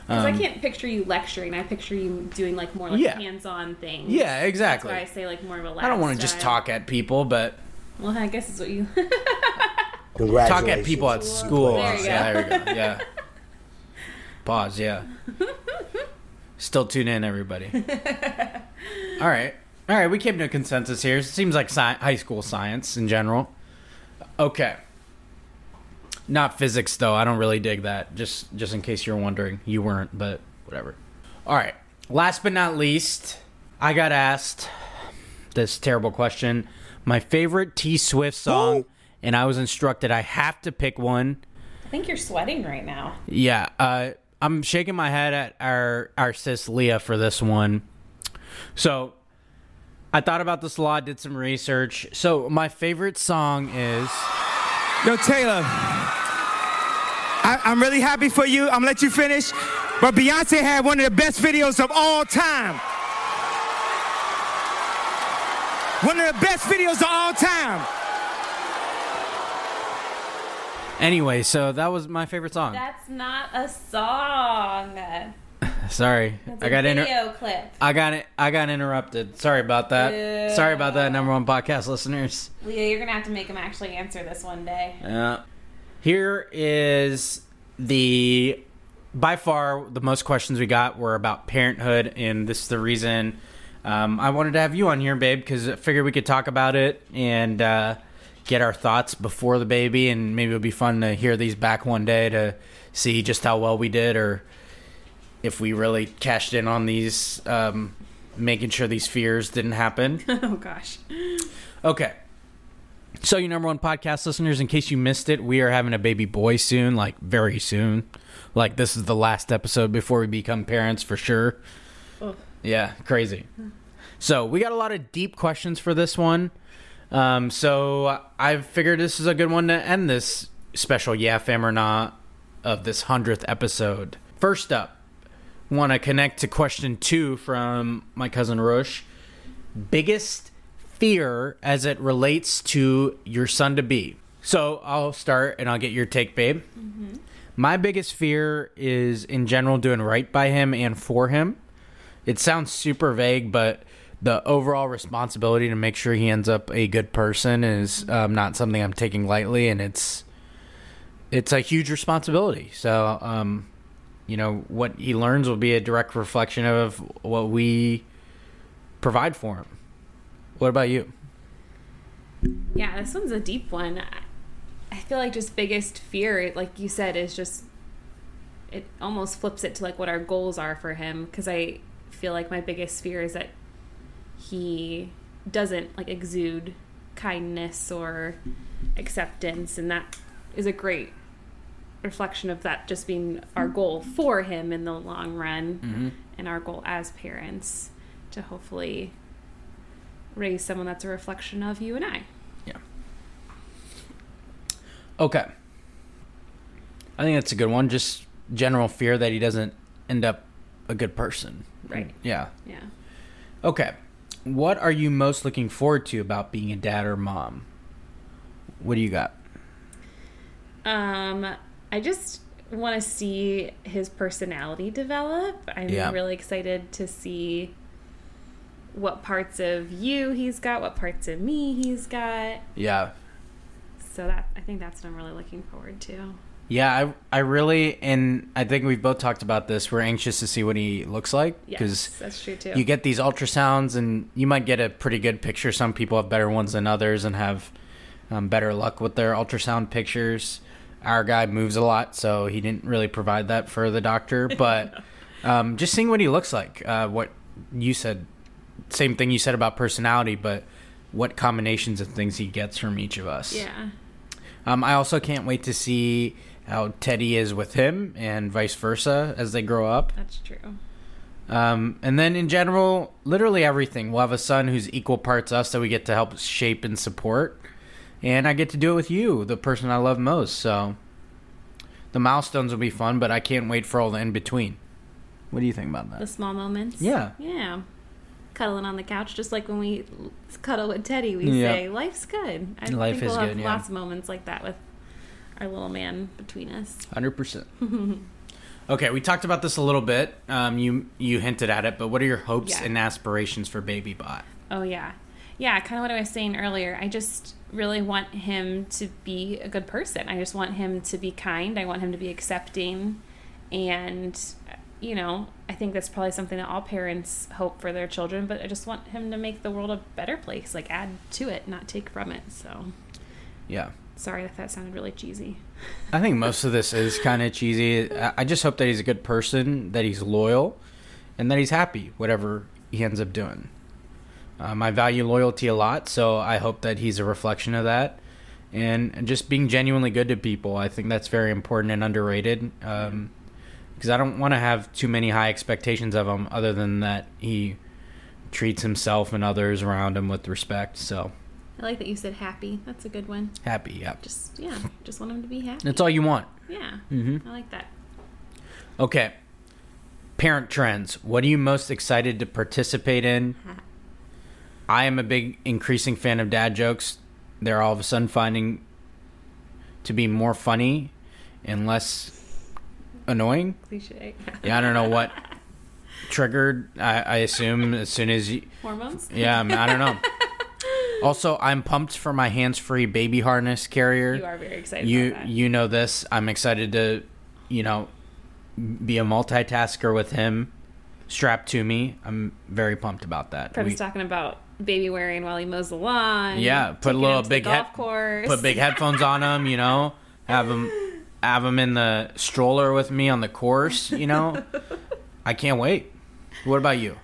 Speaker 2: Because
Speaker 1: Um,
Speaker 2: I can't picture you lecturing. I picture you doing like more like
Speaker 1: Yeah.
Speaker 2: hands-on things.
Speaker 1: Yeah, exactly.
Speaker 2: That's why I say like more of a lab
Speaker 1: I don't want to just talk at people, but
Speaker 2: Well, I guess it's what you.
Speaker 1: talk at people at school.
Speaker 2: There you go.
Speaker 1: Yeah, there we go. Yeah. Pause. Yeah. Still tune in, everybody. All right. All right. We came to a consensus here. It seems like sci- high school science in general. Okay. Not physics though. I don't really dig that. Just just in case you're wondering, you weren't, but whatever. All right. Last but not least, I got asked this terrible question. My favorite T Swift song, and I was instructed I have to pick one.
Speaker 2: I think you're sweating right now.
Speaker 1: Yeah, uh, I'm shaking my head at our our sis Leah for this one. So, I thought about this a lot, did some research. So, my favorite song is
Speaker 11: Yo, Taylor, I, I'm really happy for you. I'm gonna let you finish. But Beyonce had one of the best videos of all time. One of the best videos of all time.
Speaker 1: Anyway, so that was my favorite song.
Speaker 2: That's not a song.
Speaker 1: Sorry, I got
Speaker 2: video
Speaker 1: inter-
Speaker 2: clip.
Speaker 1: I got it. I got interrupted. Sorry about that. Sorry about that, number one podcast listeners.
Speaker 2: Leah, you're gonna have to make him actually answer this one day.
Speaker 1: Yeah. Here is the by far the most questions we got were about parenthood, and this is the reason um, I wanted to have you on here, babe, because I figured we could talk about it and uh, get our thoughts before the baby, and maybe it'll be fun to hear these back one day to see just how well we did, or if we really cashed in on these, um, making sure these fears didn't happen.
Speaker 2: oh gosh.
Speaker 1: Okay. So, you number one podcast listeners, in case you missed it, we are having a baby boy soon, like very soon. Like this is the last episode before we become parents for sure.
Speaker 2: Oh.
Speaker 1: Yeah, crazy. So we got a lot of deep questions for this one. Um, so I figured this is a good one to end this special Yeah Fam or Not of this hundredth episode. First up, want to connect to question two from my cousin Rush. Biggest fear as it relates to your son to be. So I'll start and I'll get your take, babe. My biggest fear is in general doing right by him and for him. It sounds super vague, but the overall responsibility to make sure he ends up a good person is um, not something I'm taking lightly, and it's it's a huge responsibility. So, um, you know, what he learns will be a direct reflection of what we provide for him. What about you?
Speaker 2: Yeah, this one's a deep one. I- feel like just biggest fear, like you said, is just it almost flips it to like what our goals are for him because I feel like my biggest fear is that he doesn't like exude kindness or acceptance and that is a great reflection of that just being our goal for him in the long run
Speaker 1: Mhm.
Speaker 2: and our goal as parents to hopefully raise someone that's a reflection of you and I. Yeah.
Speaker 1: Okay. I think that's a good one. Just general fear that he doesn't end up a good person.
Speaker 2: Right.
Speaker 1: Yeah.
Speaker 2: Yeah.
Speaker 1: Okay. What are you most looking forward to about being a dad or mom? What do you got?
Speaker 2: Um, I just want to see his personality develop. I'm
Speaker 1: Yeah.
Speaker 2: really excited to see what parts of you he's got, what parts of me he's got.
Speaker 1: Yeah.
Speaker 2: So that I think that's what I'm really looking forward to.
Speaker 1: Yeah, I I really and I think we've both talked about this. We're anxious to see what he looks like
Speaker 2: Yes, that's true too.
Speaker 1: you get these ultrasounds and you might get a pretty good picture. Some people have better ones than others and have um, better luck with their ultrasound pictures. Our guy moves a lot, so he didn't really provide that for the doctor. But um, just seeing what he looks like, uh, what you said, same thing you said about personality, but what combinations of things he gets from each of us.
Speaker 2: Yeah.
Speaker 1: Um, I also can't wait to see how Teddy is with him and vice versa as they grow up.
Speaker 2: That's true.
Speaker 1: Um, and then in general, literally everything. We'll have a son who's equal parts us that we get to help shape and support. And I get to do it with you, the person I love most. So the milestones will be fun, but I can't wait for all the in between. What do you think about that?
Speaker 2: The small moments.
Speaker 1: Yeah.
Speaker 2: Yeah. Cuddling on the couch, just like when we cuddle with Teddy, we
Speaker 1: Yeah.
Speaker 2: say, "Life's good." I
Speaker 1: Life
Speaker 2: think
Speaker 1: is
Speaker 2: we'll
Speaker 1: good,
Speaker 2: have
Speaker 1: yeah.
Speaker 2: lots of moments like that with our little man between us.
Speaker 1: Hundred percent. Okay, we talked about this a little bit. Um, you you hinted at it, but what are your hopes
Speaker 2: Yeah.
Speaker 1: and aspirations for Baby Bot?
Speaker 2: Oh yeah, yeah. Kind of what I was saying earlier. I just really want him to be a good person. I just want him to be kind. I want him to be accepting, and you know, I think that's probably something that all parents hope for their children. But I just want him to make the world a better place. Like add to it, not take from it. So
Speaker 1: Yeah.
Speaker 2: sorry if that sounded really cheesy.
Speaker 1: I think most of this is kind of cheesy. I just hope that he's a good person, that he's loyal, and that he's happy, whatever he ends up doing. Um, I value loyalty a lot, so I hope that he's a reflection of that. And, just being genuinely good to people, I think that's very important and underrated. Um, because I don't want to have too many high expectations of him, other than that he treats himself and others around him with respect. So
Speaker 2: I like that you said happy. That's a good one.
Speaker 1: happy, yeah.
Speaker 2: Just yeah, just want him to be happy.
Speaker 1: That's all you want.
Speaker 2: Yeah,
Speaker 1: Mm-hmm.
Speaker 2: I like that.
Speaker 1: Okay. Parent trends. What are you most excited to participate in? I am a big increasing fan of dad jokes. They're all of a sudden finding to be more funny and less annoying.
Speaker 2: Cliche.
Speaker 1: Yeah, I don't know what triggered. I, I assume as soon as you.
Speaker 2: Hormones.
Speaker 1: Yeah, I, don't know. Also, I'm pumped for my hands-free baby harness carrier.
Speaker 2: You are very excited
Speaker 1: You
Speaker 2: about that.
Speaker 1: you know this. I'm excited to, you know, be a multitasker with him strapped to me. I'm very pumped about that.
Speaker 2: Prem's
Speaker 1: We-
Speaker 2: talking about baby wearing while he mows the lawn.
Speaker 1: yeah, put a little big head,
Speaker 2: course.
Speaker 1: put big headphones on him. You know, have him have him in the stroller with me on the course. You know, I can't wait. What about you?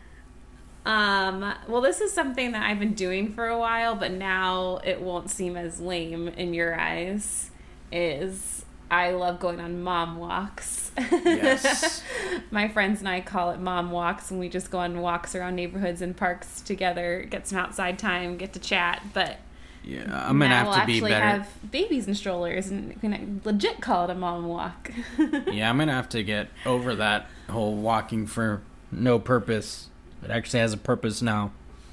Speaker 2: Um, well, this is something that I've been doing for a while, but now it won't seem as lame in your eyes. Is I love going on mom walks.
Speaker 1: Yes.
Speaker 2: My friends and I call it mom walks, and we just go on walks around neighborhoods and parks together, get some outside time, get to chat. But
Speaker 1: Yeah, I'm gonna have
Speaker 2: we'll
Speaker 1: to be
Speaker 2: actually
Speaker 1: better.
Speaker 2: have babies and strollers, and can legit call it a mom walk.
Speaker 1: yeah, I'm gonna have to get over that whole walking for no purpose. It actually has a purpose now.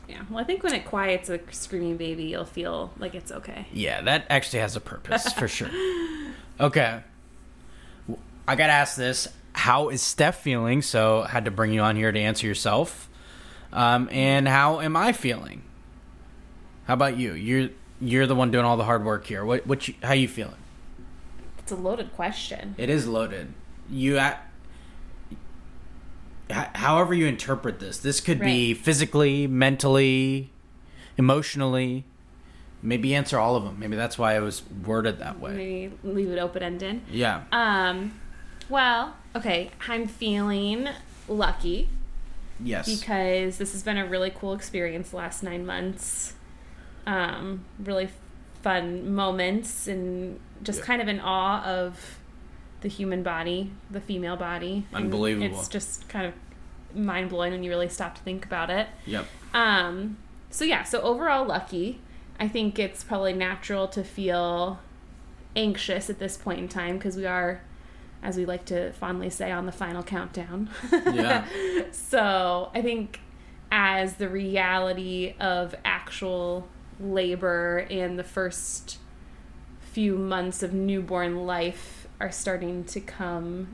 Speaker 2: yeah. Well, I think when it quiets a screaming baby, you'll feel like it's okay.
Speaker 1: Yeah, that actually has a purpose for sure. Okay. I got to ask this. How is Steph feeling? So, I had to bring you on here to answer yourself. Um, and how am I feeling? How about you? You're you're the one doing all the hard work here. What what you, how you feeling?
Speaker 2: It's a loaded question.
Speaker 1: It is loaded. You a- h- however you interpret this. This could be physically, mentally, emotionally. Maybe answer all of them. Maybe that's why it was worded that way.
Speaker 2: Maybe leave it open ended.
Speaker 1: Yeah.
Speaker 2: Um, well, okay, I'm feeling lucky
Speaker 1: Yes.
Speaker 2: because this has been a really cool experience the last nine months. Um, really fun moments and just
Speaker 1: Yeah.
Speaker 2: kind of in awe of the human body, the female body. And
Speaker 1: Unbelievable.
Speaker 2: It's just kind of mind blowing when you really stop to think about it.
Speaker 1: Yep.
Speaker 2: Um, so yeah, so overall lucky. I think it's probably natural to feel anxious at this point in time because we are, as we like to fondly say, on the final countdown.
Speaker 1: Yeah.
Speaker 2: so I think as the reality of actual labor and the first few months of newborn life are starting to come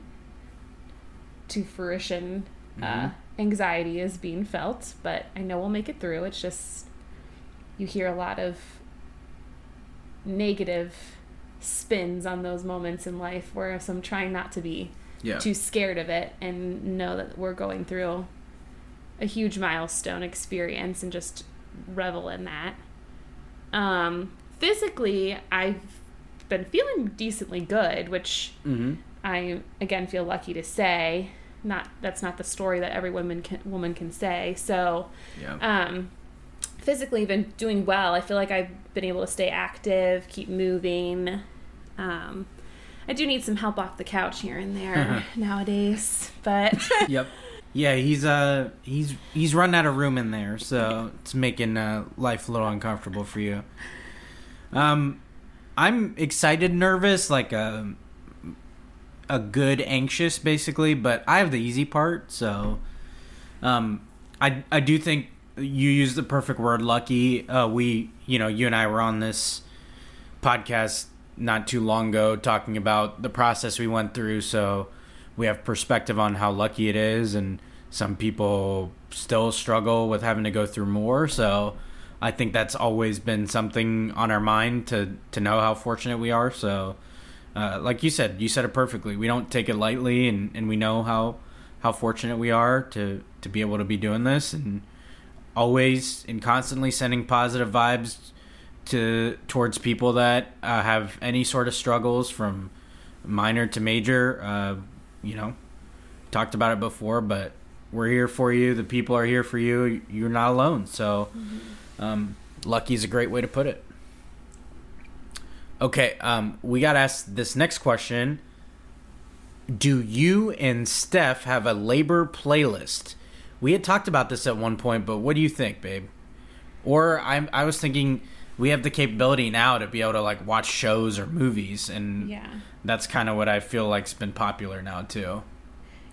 Speaker 2: to fruition, uh,
Speaker 1: Mhm.
Speaker 2: anxiety is being felt, but I know we'll make it through. It's just you hear a lot of negative spins on those moments in life where I'm trying not to be
Speaker 1: Yeah.
Speaker 2: too scared of it and know that we're going through a huge milestone experience and just revel in that. Um, physically, I've been feeling decently good, which
Speaker 1: Mm-hmm.
Speaker 2: I again feel lucky to say. Not that's not the story that every woman can woman can say. So,
Speaker 1: Yeah.
Speaker 2: um, physically been doing well. I feel like I've been able to stay active, keep moving. Um, I do need some help off the couch here and there nowadays, but
Speaker 1: yep. Yeah, he's uh he's he's running out of room in there, so it's making uh, life a little uncomfortable for you. Um, I'm excited, nervous, like a a good anxious, basically. But I have the easy part, so um, I I do think you used the perfect word, lucky. Uh, we, you know, you and I were on this podcast not too long ago talking about the process we went through, so we have perspective on how lucky it is and some people still struggle with having to go through more. So i think that's always been something on our mind to to know how fortunate we are. So uh, like you said you said it perfectly. We don't take it lightly and, and we know how how fortunate we are to to be able to be doing this. And always and constantly sending positive vibes to towards people that uh, have any sort of struggles from minor to major uh, you know talked about it before but we're here for you. The people are here for you. You're not alone. So, um, lucky is a great way to put it. Okay, um, we got to ask this next question. Do you and Steph have a labor playlist? We had talked about this at one point, but what do you think, babe? Or I, I was thinking we have the capability now to be able to like watch shows or movies, and
Speaker 2: Yeah.
Speaker 1: that's kind of what I feel like's been popular now too.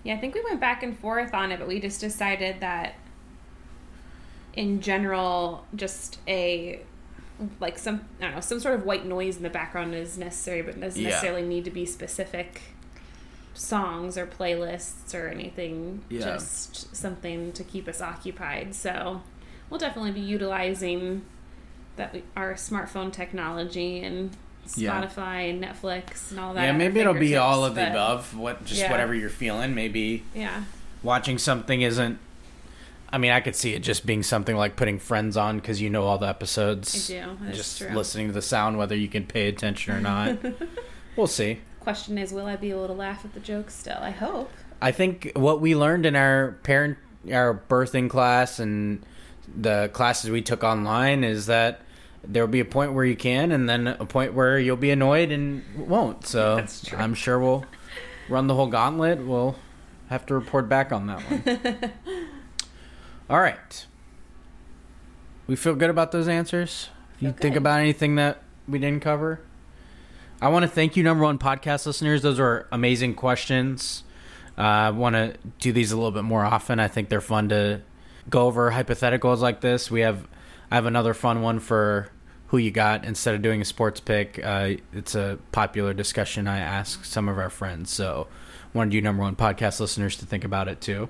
Speaker 2: Yeah, I think we went back and forth on it, but we just decided that in general, just a like some I don't know, some sort of white noise in the background is necessary, but doesn't
Speaker 1: Yeah.
Speaker 2: necessarily need to be specific songs or playlists or anything.
Speaker 1: Yeah.
Speaker 2: Just something to keep us occupied. So we'll definitely be utilizing that we, our smartphone technology and. Spotify and Netflix and all that.
Speaker 1: yeah, maybe it'll be all of the above. What just
Speaker 2: Yeah.
Speaker 1: whatever you're feeling. Maybe
Speaker 2: Yeah.
Speaker 1: watching something isn't. I mean, I could see it just being something like putting Friends on because you know all the episodes.
Speaker 2: I do. That's
Speaker 1: just
Speaker 2: true.
Speaker 1: listening to the sound, whether you can pay attention or not. we'll see.
Speaker 2: Question is, will I be able to laugh at the jokes still? I hope.
Speaker 1: I think what we learned in our parent, our birthing class, and the classes we took online is that there will be a point where you can, and then a point where you'll be annoyed and won't. So
Speaker 2: That's true.
Speaker 1: I'm sure we'll run the whole gauntlet. We'll have to report back on that one. All right. We feel good about those answers. If you think about anything that we didn't cover, I want to thank you, number one podcast listeners. Those are amazing questions. Uh, I want to do these a little bit more often. I think they're fun to go over hypotheticals like this. We have, I have another fun one for who you got instead of doing a sports pick. Uh, it's a popular discussion. I ask some of our friends, so wanted you, number one podcast listeners, to think about it too.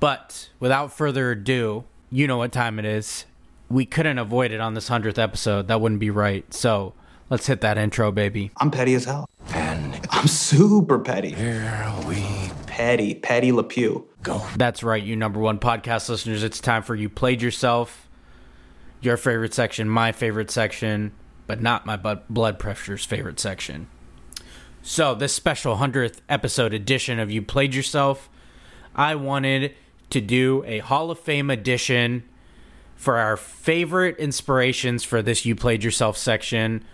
Speaker 1: But without further ado, you know what time it is. We couldn't avoid it on this hundredth episode. That wouldn't be right. So let's hit that intro, baby.
Speaker 5: I'm petty as hell. And I'm super petty. Here we petty, petty LePew. Go.
Speaker 1: That's right, you number one podcast listeners. It's time for you played yourself. Your favorite section, my favorite section, but not my bu- blood pressure's favorite section. So, this special 100th episode edition of You Played Yourself, I wanted to do a Hall of Fame edition for our favorite inspirations for this You Played Yourself section.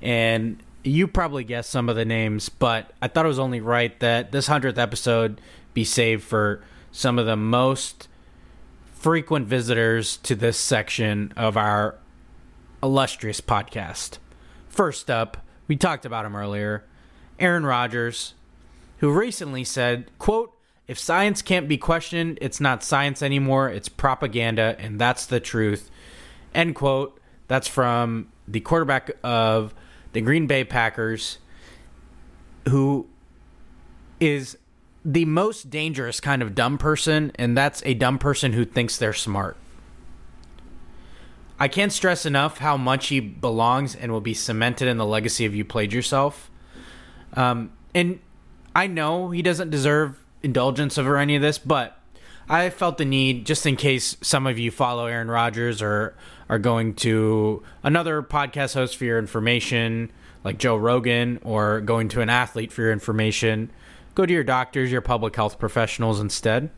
Speaker 1: And you probably guessed some of the names, but I thought it was only right that this 100th episode be saved for some of the most frequent visitors to this section of our illustrious podcast. First up, we talked about him earlier, Aaron Rodgers, who recently said, quote, if science can't be questioned, it's not science anymore, it's propaganda, and that's the truth. End quote. That's from the quarterback of the Green Bay Packers, who is the most dangerous kind of dumb person, and that's a dumb person who thinks they're smart. I can't stress enough how much he belongs and will be cemented in the legacy of You Played Yourself. Um, and I know he doesn't deserve indulgence over any of this, but I felt the need, just in case some of you follow Aaron Rodgers or are going to another podcast host for your information, like Joe Rogan, or going to an athlete for your information, go to your doctors, your public health professionals instead.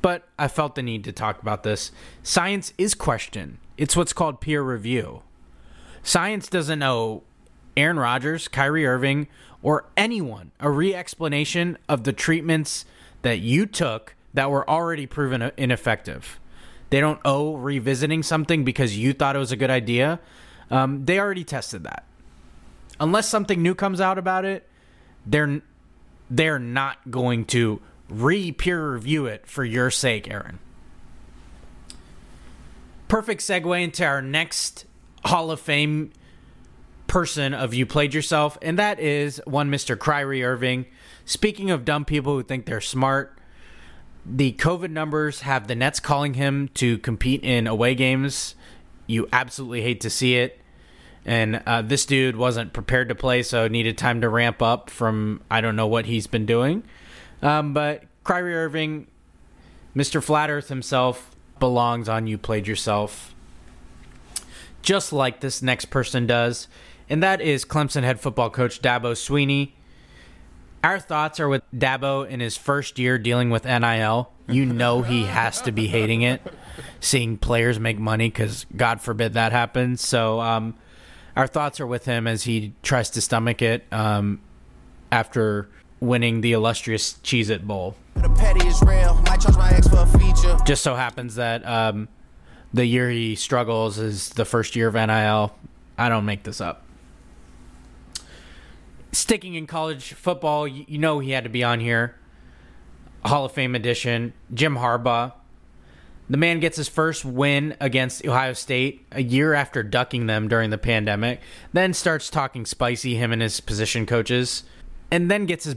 Speaker 1: But I felt the need to talk about this. Science is questioned. It's what's called peer review. Science doesn't know Aaron Rodgers, Kyrie Irving, or anyone a re explanation of the treatments that you took that were already proven ineffective. They don't owe revisiting something because you thought it was a good idea. Um, they already tested that. Unless something new comes out about it, they're they're not going to re peer review it for your sake, Aaron. Perfect segue into our next Hall of Fame person of You Played Yourself, and that is one Mr. Kyrie Irving. Speaking of dumb people who think they're smart, the COVID numbers have the Nets calling him to compete in away games. You absolutely hate to see it. And uh, this dude wasn't prepared to play, so needed time to ramp up from I don't know what he's been doing. Um, but Kyrie Irving, Mr. Flat Earth himself, belongs on You Played Yourself. Just like this next person does. And that is Clemson head football coach Dabo Swinney. Our thoughts are with Dabo in his first year dealing with NIL. You know he has to be hating it, seeing players make money because God forbid that happens. So, um, our thoughts are with him as he tries to stomach it um, after winning the illustrious Cheez It Bowl.
Speaker 9: The petty is real. Might my ex for a feature.
Speaker 1: Just so happens that um, the year he struggles is the first year of NIL. I don't make this up. Sticking in college football, you, you know he had to be on here. Hall of Fame edition. Jim Harbaugh. The man gets his first win against Ohio State a year after ducking them during the pandemic, then starts talking spicy, him and his position coaches, and then gets his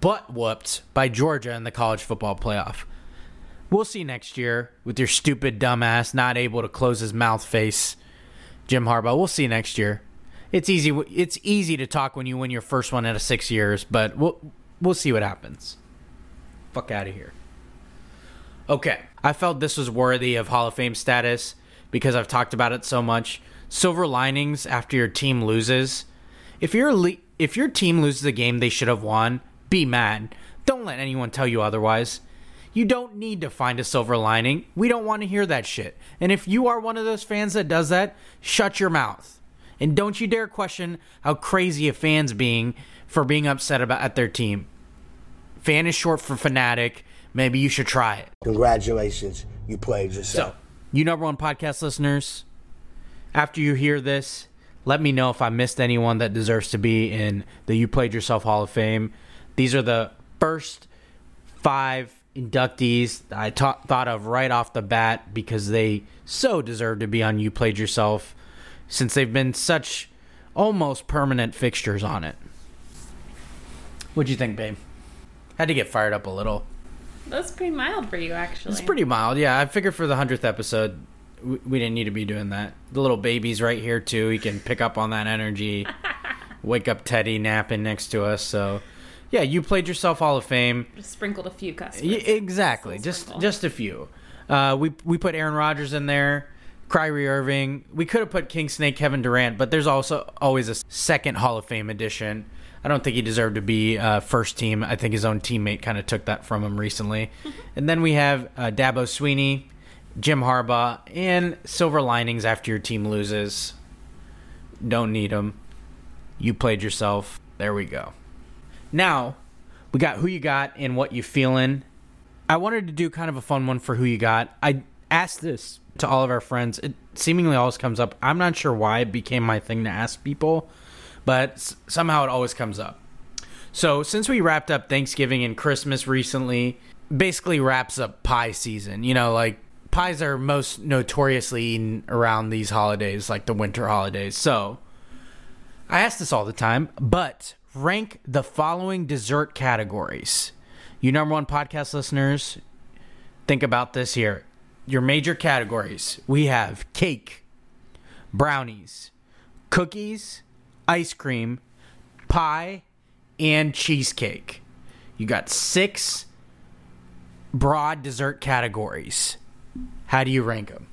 Speaker 1: butt whooped by Georgia in the college football playoff. We'll see next year with your stupid dumbass not able to close his mouth face, Jim Harbaugh. We'll see next year. It's easy. It's easy to talk when you win your first one out of six years, but we'll we'll see what happens. Fuck out of here. Okay, I felt this was worthy of Hall of Fame status because I've talked about it so much. Silver linings after your team loses. If your le- if your team loses a game they should have won, be mad. Don't let anyone tell you otherwise. You don't need to find a silver lining. We don't want to hear that shit. And if you are one of those fans that does that, shut your mouth. And don't you dare question how crazy a fan's being for being upset about at their team. Fan is short for fanatic. Maybe you should try it.
Speaker 12: Congratulations, you played yourself.
Speaker 1: So, you number one podcast listeners, after you hear this, let me know if I missed anyone that deserves to be in the You Played Yourself Hall of Fame. These are the first five inductees that I ta- thought of right off the bat because they so deserve to be on You Played Yourself since they've been such almost permanent fixtures on it. What'd you think, babe? Had to get fired up a little.
Speaker 2: That's pretty mild for you, actually.
Speaker 1: It's pretty mild, yeah. I figured for the hundredth episode, we, we didn't need to be doing that. The little baby's right here too. He can pick up on that energy. Wake up Teddy napping next to us. So, yeah, you played yourself Hall of Fame.
Speaker 2: Just sprinkled a few customers.
Speaker 1: Y- exactly, just just a few. Uh, we we put Aaron Rodgers in there, Kyrie Irving. We could have put King Snake Kevin Durant, but there's also always a second Hall of Fame edition. I don't think he deserved to be uh, first team. I think his own teammate kind of took that from him recently. and then we have uh, Dabo Swinney, Jim Harbaugh, and silver linings after your team loses. Don't need them. You played yourself. There we go. Now, we got who you got and what you feeling. I wanted to do kind of a fun one for who you got. I asked this to all of our friends. It seemingly always comes up. I'm not sure why it became my thing to ask people, but s- somehow it always comes up. So, since we wrapped up Thanksgiving and Christmas recently, basically wraps up pie season. You know, like pies are most notoriously eaten around these holidays, like the winter holidays. So, I ask this all the time, but rank the following dessert categories. You number one podcast listeners, think about this here. Your major categories we have cake, brownies, cookies, ice cream, pie, and cheesecake. You got six broad dessert categories. How do you rank them?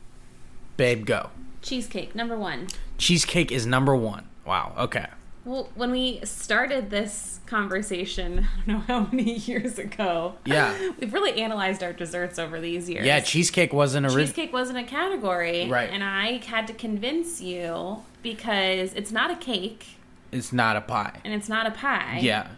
Speaker 1: Babe, go.
Speaker 2: Cheesecake, number one.
Speaker 1: Cheesecake is number one. Wow, okay.
Speaker 2: Well, when we started this conversation, I don't know how many years ago.
Speaker 1: Yeah.
Speaker 2: We've really analyzed our desserts over these years.
Speaker 1: Yeah, cheesecake wasn't a
Speaker 2: Cheesecake wasn't a category.
Speaker 1: Right.
Speaker 2: And I had to convince you because it's not a cake
Speaker 1: It's not a pie.
Speaker 2: and it's not a pie.
Speaker 1: Yeah.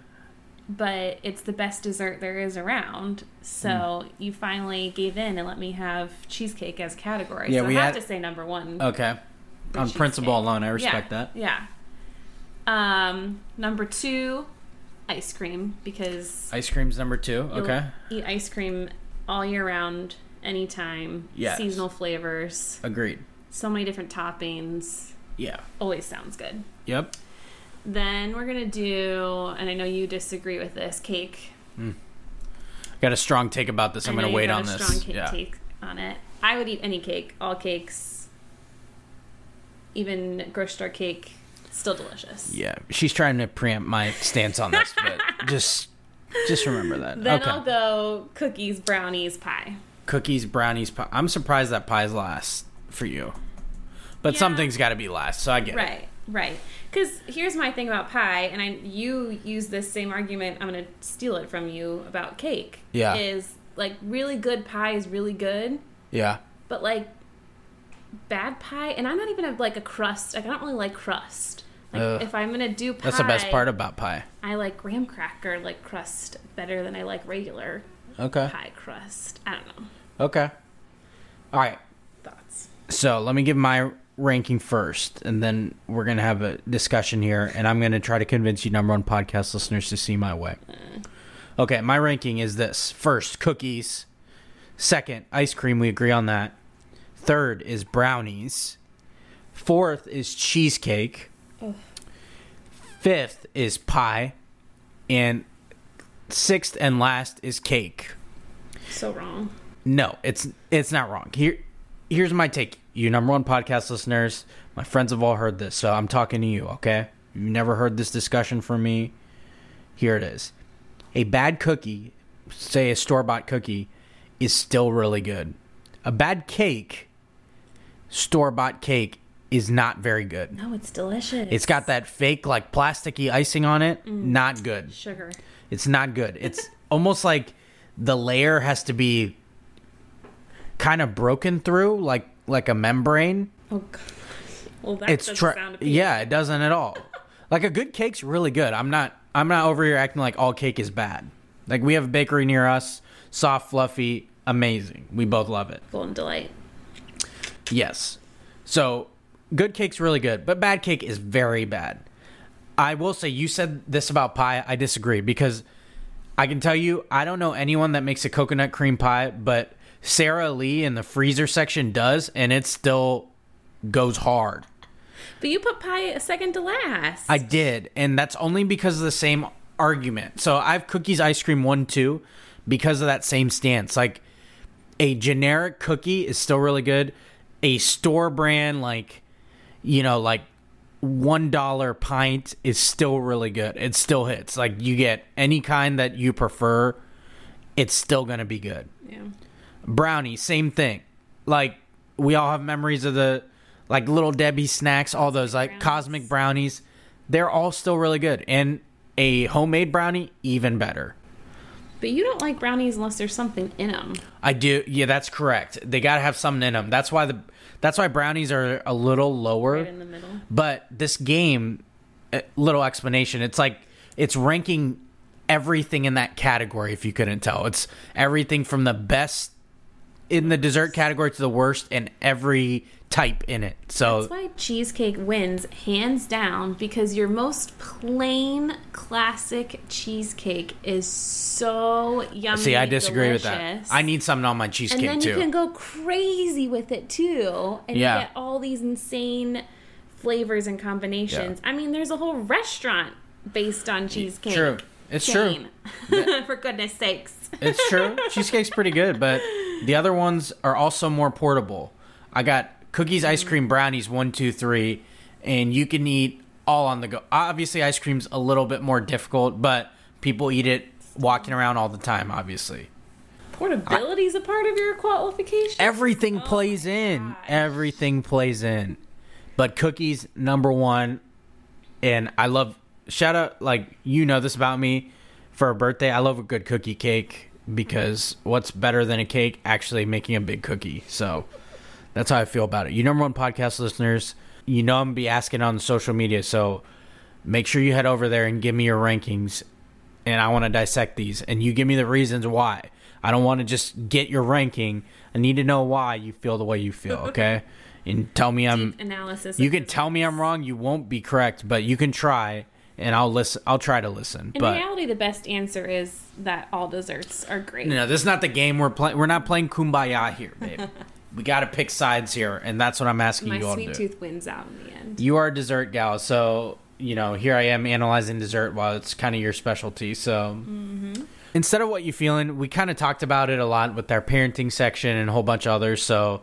Speaker 2: But it's the best dessert there is around. So
Speaker 1: Mm.
Speaker 2: you finally gave in and let me have cheesecake as category.
Speaker 1: Yeah,
Speaker 2: so
Speaker 1: we
Speaker 2: I have
Speaker 1: had-
Speaker 2: to say number one.
Speaker 1: Okay. On principle alone, I respect
Speaker 2: Yeah,
Speaker 1: that.
Speaker 2: Yeah. Um, number two, ice cream because
Speaker 1: Ice cream's number two. Okay.
Speaker 2: eat ice cream all year round, anytime.
Speaker 1: Yes.
Speaker 2: Seasonal flavors.
Speaker 1: Agreed.
Speaker 2: So many different toppings.
Speaker 1: Yeah.
Speaker 2: Always sounds good.
Speaker 1: Yep.
Speaker 2: Then we're gonna do, and I know you disagree with this, cake.
Speaker 1: I got a strong take about this. I'm
Speaker 2: I know
Speaker 1: going to
Speaker 2: you've
Speaker 1: wait on
Speaker 2: a
Speaker 1: this.
Speaker 2: Strong
Speaker 1: yeah.
Speaker 2: take on it. I would eat any cake, all cakes, even grocery store cake, still delicious.
Speaker 1: Yeah. She's trying to preempt my stance on this, but just just remember that.
Speaker 2: Then
Speaker 1: okay.
Speaker 2: I'll go cookies, brownies, pie.
Speaker 1: Cookies, brownies, pie. I'm surprised that pie's last for you. But
Speaker 2: Yeah.
Speaker 1: something's got to be last, so I get it.
Speaker 2: Right. Right. Because here's my thing about pie, and I you use this same argument. I'm gonna steal it from you about cake.
Speaker 1: Yeah.
Speaker 2: Is like really good pie is really good,
Speaker 1: Yeah.
Speaker 2: but like bad pie, and I'm not even a, like a crust. Like I don't really like crust. Like
Speaker 1: Ugh.
Speaker 2: if I'm gonna do pie,
Speaker 1: That's the best part about pie.
Speaker 2: I like graham cracker like crust better than I like regular
Speaker 1: Okay.
Speaker 2: pie crust. I don't know
Speaker 1: Okay. All right.
Speaker 2: thoughts.
Speaker 1: So let me give my ranking first, and then we're gonna have a discussion here, and I'm gonna try to convince you number one podcast listeners to see my way. Mm. Okay, my ranking is this: first, cookies; second, ice cream. We agree on that. Third is brownies. Fourth is cheesecake.
Speaker 2: Ugh.
Speaker 1: Fifth is pie, and sixth and last is cake.
Speaker 2: So wrong.
Speaker 1: No, it's it's not wrong. Here here's my take. You number one podcast listeners, my friends have all heard this, so I'm talking to you, okay? You never heard this discussion from me. Here it is. A bad cookie, say a store bought cookie, is still really good. A bad cake, store bought cake, is not very good.
Speaker 2: No, it's delicious.
Speaker 1: It's got that fake like plasticky icing on it. Mm. Not good.
Speaker 2: sugar.
Speaker 1: It's not good. It's almost like the layer has to be kind of broken through, like like a membrane.
Speaker 2: Oh god. Well, that
Speaker 1: it's
Speaker 2: doesn't
Speaker 1: tra-
Speaker 2: sound appealing.
Speaker 1: yeah, it doesn't at all. like a good cake's really good. I'm not I'm not over here acting like all cake is bad. Like we have a bakery near us, soft, fluffy, amazing. We both love it.
Speaker 2: Golden delight.
Speaker 1: Yes. So good cake's really good, but bad cake is very bad. I will say you said this about pie. I disagree because I can tell you I don't know anyone that makes a coconut cream pie, but Sara Lee in the freezer section does, and it still goes hard.
Speaker 2: But you put pie a second to last.
Speaker 1: I did, and that's only because of the same argument. So I have cookies, ice cream, one, two, because of that same stance. Like a generic cookie is still really good. A store brand, like you know, like one dollar pint is still really good. It still hits. Like you get any kind that you prefer, it's still gonna be good.
Speaker 2: Yeah.
Speaker 1: Brownie, same thing. Like we all have memories of the like little Debbie snacks, all those like cosmic brownies. They're all still really good. And a homemade brownie, even better.
Speaker 2: But you don't like brownies unless there's something in them.
Speaker 1: I do. Yeah, that's correct. They got to have something in them. That's why the that's why brownies are a little lower.
Speaker 2: Right in the middle.
Speaker 1: But this game, eh, little explanation. It's like it's ranking everything in that category. If you couldn't tell, it's everything from the best in the dessert category to the worst in every type in it. So
Speaker 2: That's why cheesecake wins hands down because your most plain classic cheesecake is so yummy.
Speaker 1: see, I disagree with that. I need something on my cheesecake too.
Speaker 2: and then
Speaker 1: too.
Speaker 2: you can go crazy with it too, and
Speaker 1: Yeah.
Speaker 2: you get all these insane flavors and combinations. I mean, there's a whole restaurant based on cheesecake.
Speaker 1: True. It's true.
Speaker 2: For goodness sakes.
Speaker 1: It's true. Cheesecake's pretty good, but the other ones are also more portable. I got cookies, ice cream, brownies, one, two, three, and you can eat all on the go. Obviously, ice cream's a little bit more difficult, but people eat it walking around all the time, obviously.
Speaker 2: Portability is a part of your qualification.
Speaker 1: Everything oh plays in. Everything plays in. But cookies, number one. And I love, shout out, like, you know this about me. For a birthday, I love a good cookie cake because what's better than a cake? Actually making a big cookie. So that's how I feel about it. You number one podcast listeners, you know I'm to be asking on social media. So make sure you head over there and give me your rankings. And I want to dissect these. And you give me the reasons why. I don't want to just get your ranking. I need to know why you feel the way you feel, okay? and tell me I'm
Speaker 2: analysis.
Speaker 1: You can tell me I'm wrong, you won't be correct, but you can try and I'll listen I'll try to listen.
Speaker 2: In
Speaker 1: but
Speaker 2: reality, the best answer is that all desserts are great.
Speaker 1: no, this is not the game we're playing. We're not playing kumbaya here, babe. we got to pick sides here, and that's what I'm asking
Speaker 2: My
Speaker 1: you all to do.
Speaker 2: My sweet tooth wins out in the end.
Speaker 1: You are a dessert gal, so you know here I am analyzing dessert while it's kind of your specialty. So
Speaker 2: Mm-hmm.
Speaker 1: instead of what you feeling, we kind of talked about it a lot with our parenting section and a whole bunch of others. So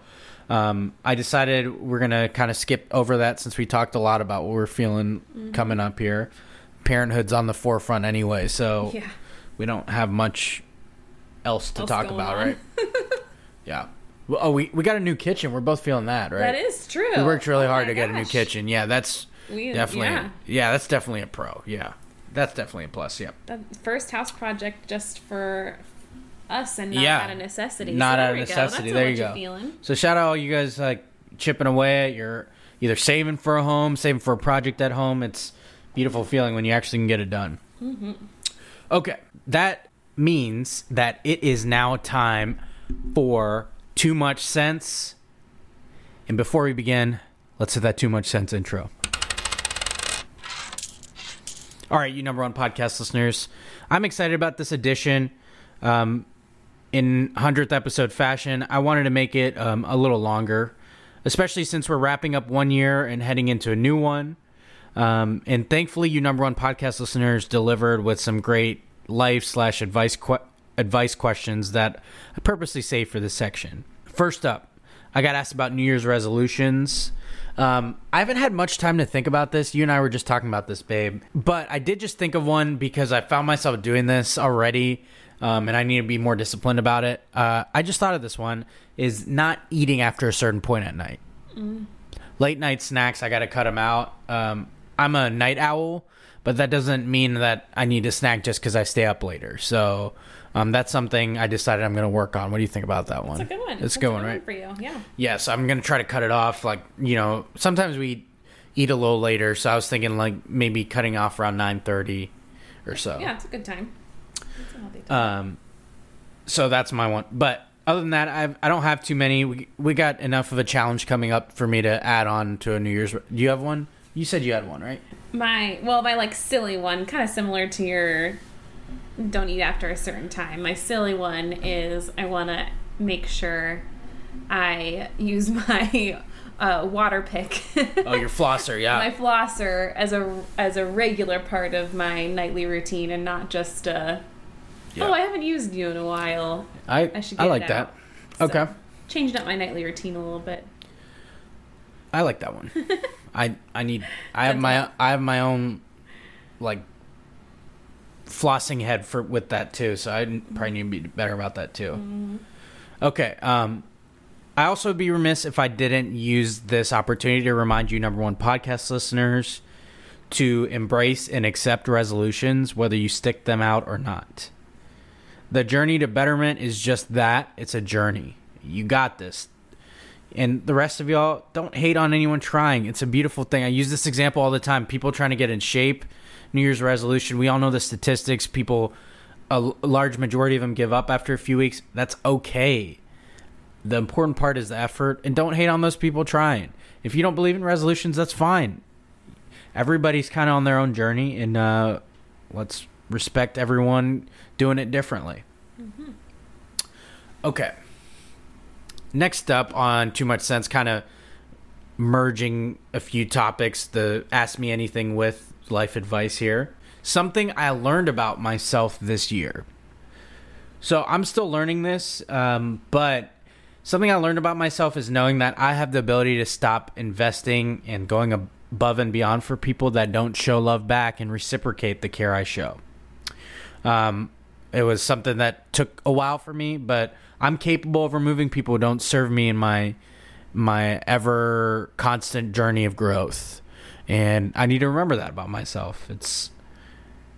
Speaker 1: um, I decided we're gonna kind of skip over that since we talked a lot about what we're feeling
Speaker 2: Mhm.
Speaker 1: coming up here. Parenthood's on the forefront anyway, so
Speaker 2: Yeah.
Speaker 1: we don't have much else to
Speaker 2: Else
Speaker 1: talk about,
Speaker 2: on.
Speaker 1: right? yeah. Well, oh, we we got a new kitchen. We're both feeling that, right?
Speaker 2: That is true.
Speaker 1: We worked really
Speaker 2: Oh
Speaker 1: hard to get a new kitchen. Yeah, that's
Speaker 2: We
Speaker 1: definitely.
Speaker 2: Yeah.
Speaker 1: Yeah. that's definitely a pro. Yeah, that's definitely a plus. Yep.
Speaker 2: The first house project just for us and not
Speaker 1: yeah,
Speaker 2: out of necessity.
Speaker 1: Not
Speaker 2: so
Speaker 1: out of necessity.
Speaker 2: That's
Speaker 1: there you
Speaker 2: you're
Speaker 1: go.
Speaker 2: Feeling.
Speaker 1: So shout out all you guys like chipping away at your either saving for a home, saving for a project at home. It's a beautiful feeling when you actually can get it done.
Speaker 2: Mm-hmm.
Speaker 1: Okay, that means that it is now time for too much sense. And before we begin, let's hit that too much sense intro. All right, you number one podcast listeners, I'm excited about this edition. Um, in 100th episode fashion, I wanted to make it um, a little longer, especially since we're wrapping up one year and heading into a new one. Um, and thankfully, you number one podcast listeners delivered with some great life slash advice advice questions that I purposely saved for this section. First up, I got asked about New Year's resolutions. Um, I haven't had much time to think about this. You and I were just talking about this, babe. But I did just think of one because I found myself doing this already, um, and I need to be more disciplined about it. Uh, I just thought of this one is not eating after a certain point at night.
Speaker 2: Mm.
Speaker 1: Late night snacks, I got to cut them out. Um, I'm a night owl, but that doesn't mean that I need to snack just because I stay up later. So um, that's something I decided I'm going to work on. What do you think about that one?
Speaker 2: It's a good one.
Speaker 1: It's a
Speaker 2: That's
Speaker 1: good one, right?
Speaker 2: for you. Yeah.
Speaker 1: Yes, I'm gonna try to cut it off. Like you know, sometimes we eat a little later, so I was thinking like maybe cutting off around nine thirty or so.
Speaker 2: Yeah, it's a good time. It's a healthy time.
Speaker 1: Um, so that's my one. But other than that, I've, I don't have too many. We we got enough of a challenge coming up for me to add on to a New Year's. Do you have one? You said you had one, right?
Speaker 2: My well, my like silly one, kind of similar to your don't eat after a certain time. My silly one is I want to make sure I use my uh, Waterpik.
Speaker 1: Oh, your flosser, yeah.
Speaker 2: my flosser as a as a regular part of my nightly routine and not just uh
Speaker 1: Yeah.
Speaker 2: oh I haven't used you in a while.
Speaker 1: I
Speaker 2: I should
Speaker 1: I like that.
Speaker 2: So,
Speaker 1: Okay,
Speaker 2: Changed up my nightly routine a little bit.
Speaker 1: I like that one. I I need. I have my I have my own like flossing head for with that too. So I probably need to be better about that too. Okay. Um, I also be remiss if I didn't use this opportunity to remind you, number one, podcast listeners, to embrace and accept resolutions, whether you stick them out or not. The journey to betterment is just that it's a journey. You got this. And the rest of y'all, don't hate on anyone trying. It's a beautiful thing. I use this example all the time. People trying to get in shape, New Year's resolution. We all know the statistics. People, a large majority of them give up after a few weeks. That's okay. The important part is the effort. And don't hate on those people trying. If you don't believe in resolutions, that's fine. Everybody's kind of on their own journey. And uh, let's respect everyone doing it differently. Okay. Next up on Too Much Sense, kind of merging a few topics, the Ask Me Anything with life advice here. Something I learned about myself this year. So I'm still learning this, um, but something I learned about myself is knowing that I have the ability to stop investing and going above and beyond for people that don't show love back and reciprocate the care I show. Um, it was something that took a while for me, but I'm capable of removing people who don't serve me in my my ever constant journey of growth. And I need to remember that about myself. It's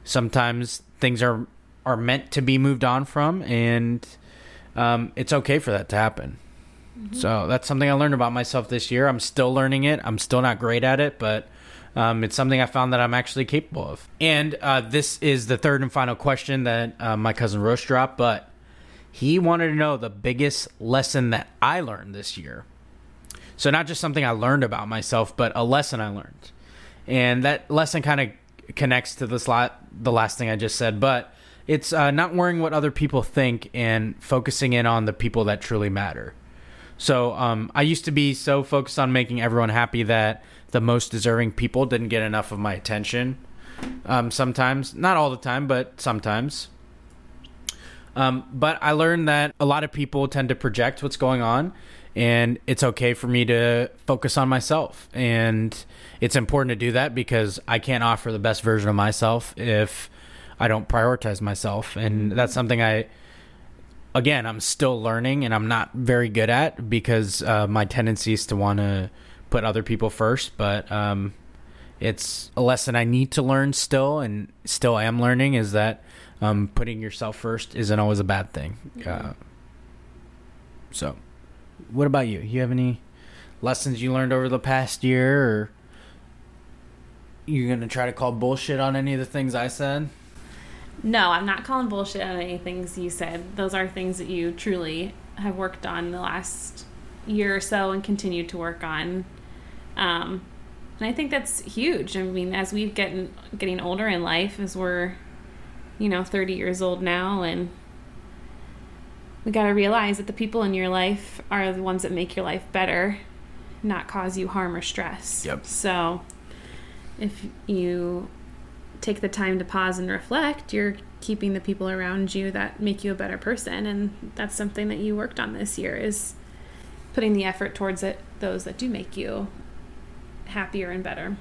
Speaker 1: sometimes things are are meant to be moved on from, and um, it's okay for that to happen. So that's something I learned about myself this year. I'm still learning it. I'm still not great at it, but um, it's something I found that I'm actually capable of. And uh, this is the third and final question that uh, my cousin Roche dropped, but he wanted to know the biggest lesson that I learned this year. So not just something I learned about myself, but a lesson I learned. And that lesson kind of connects to this lot, the last thing I just said, but it's uh, not worrying what other people think and focusing in on the people that truly matter. So um, I used to be so focused on making everyone happy that the most deserving people didn't get enough of my attention. Um, sometimes, not all the time, but sometimes. Um, but I learned that a lot of people tend to project what's going on, and it's okay for me to focus on myself. And it's important to do that because I can't offer the best version of myself if I don't prioritize myself. And that's something I again, I'm still learning and I'm not very good at because uh, my tendency is to want to put other people first. But um, it's a lesson I need to learn still, and still am learning. Is that um, putting yourself first isn't always a bad thing. Uh, so, what about you? You have any lessons you learned over the past year, or you gonna try to call bullshit on any of the things I said?
Speaker 2: No, I'm not calling bullshit on any things you said. Those are things that you truly have worked on the last year or so and continue to work on. Um, and I think that's huge. I mean, as we've getting getting older in life, as we're, you know, 30 years old now, and we got to realize that the people in your life are the ones that make your life better, not cause you harm or stress.
Speaker 1: Yep.
Speaker 2: So, if you take the time to pause and reflect, you're keeping the people around you that make you a better person, and that's something that you worked on this year is putting the effort towards it. Those that do make you happier and better.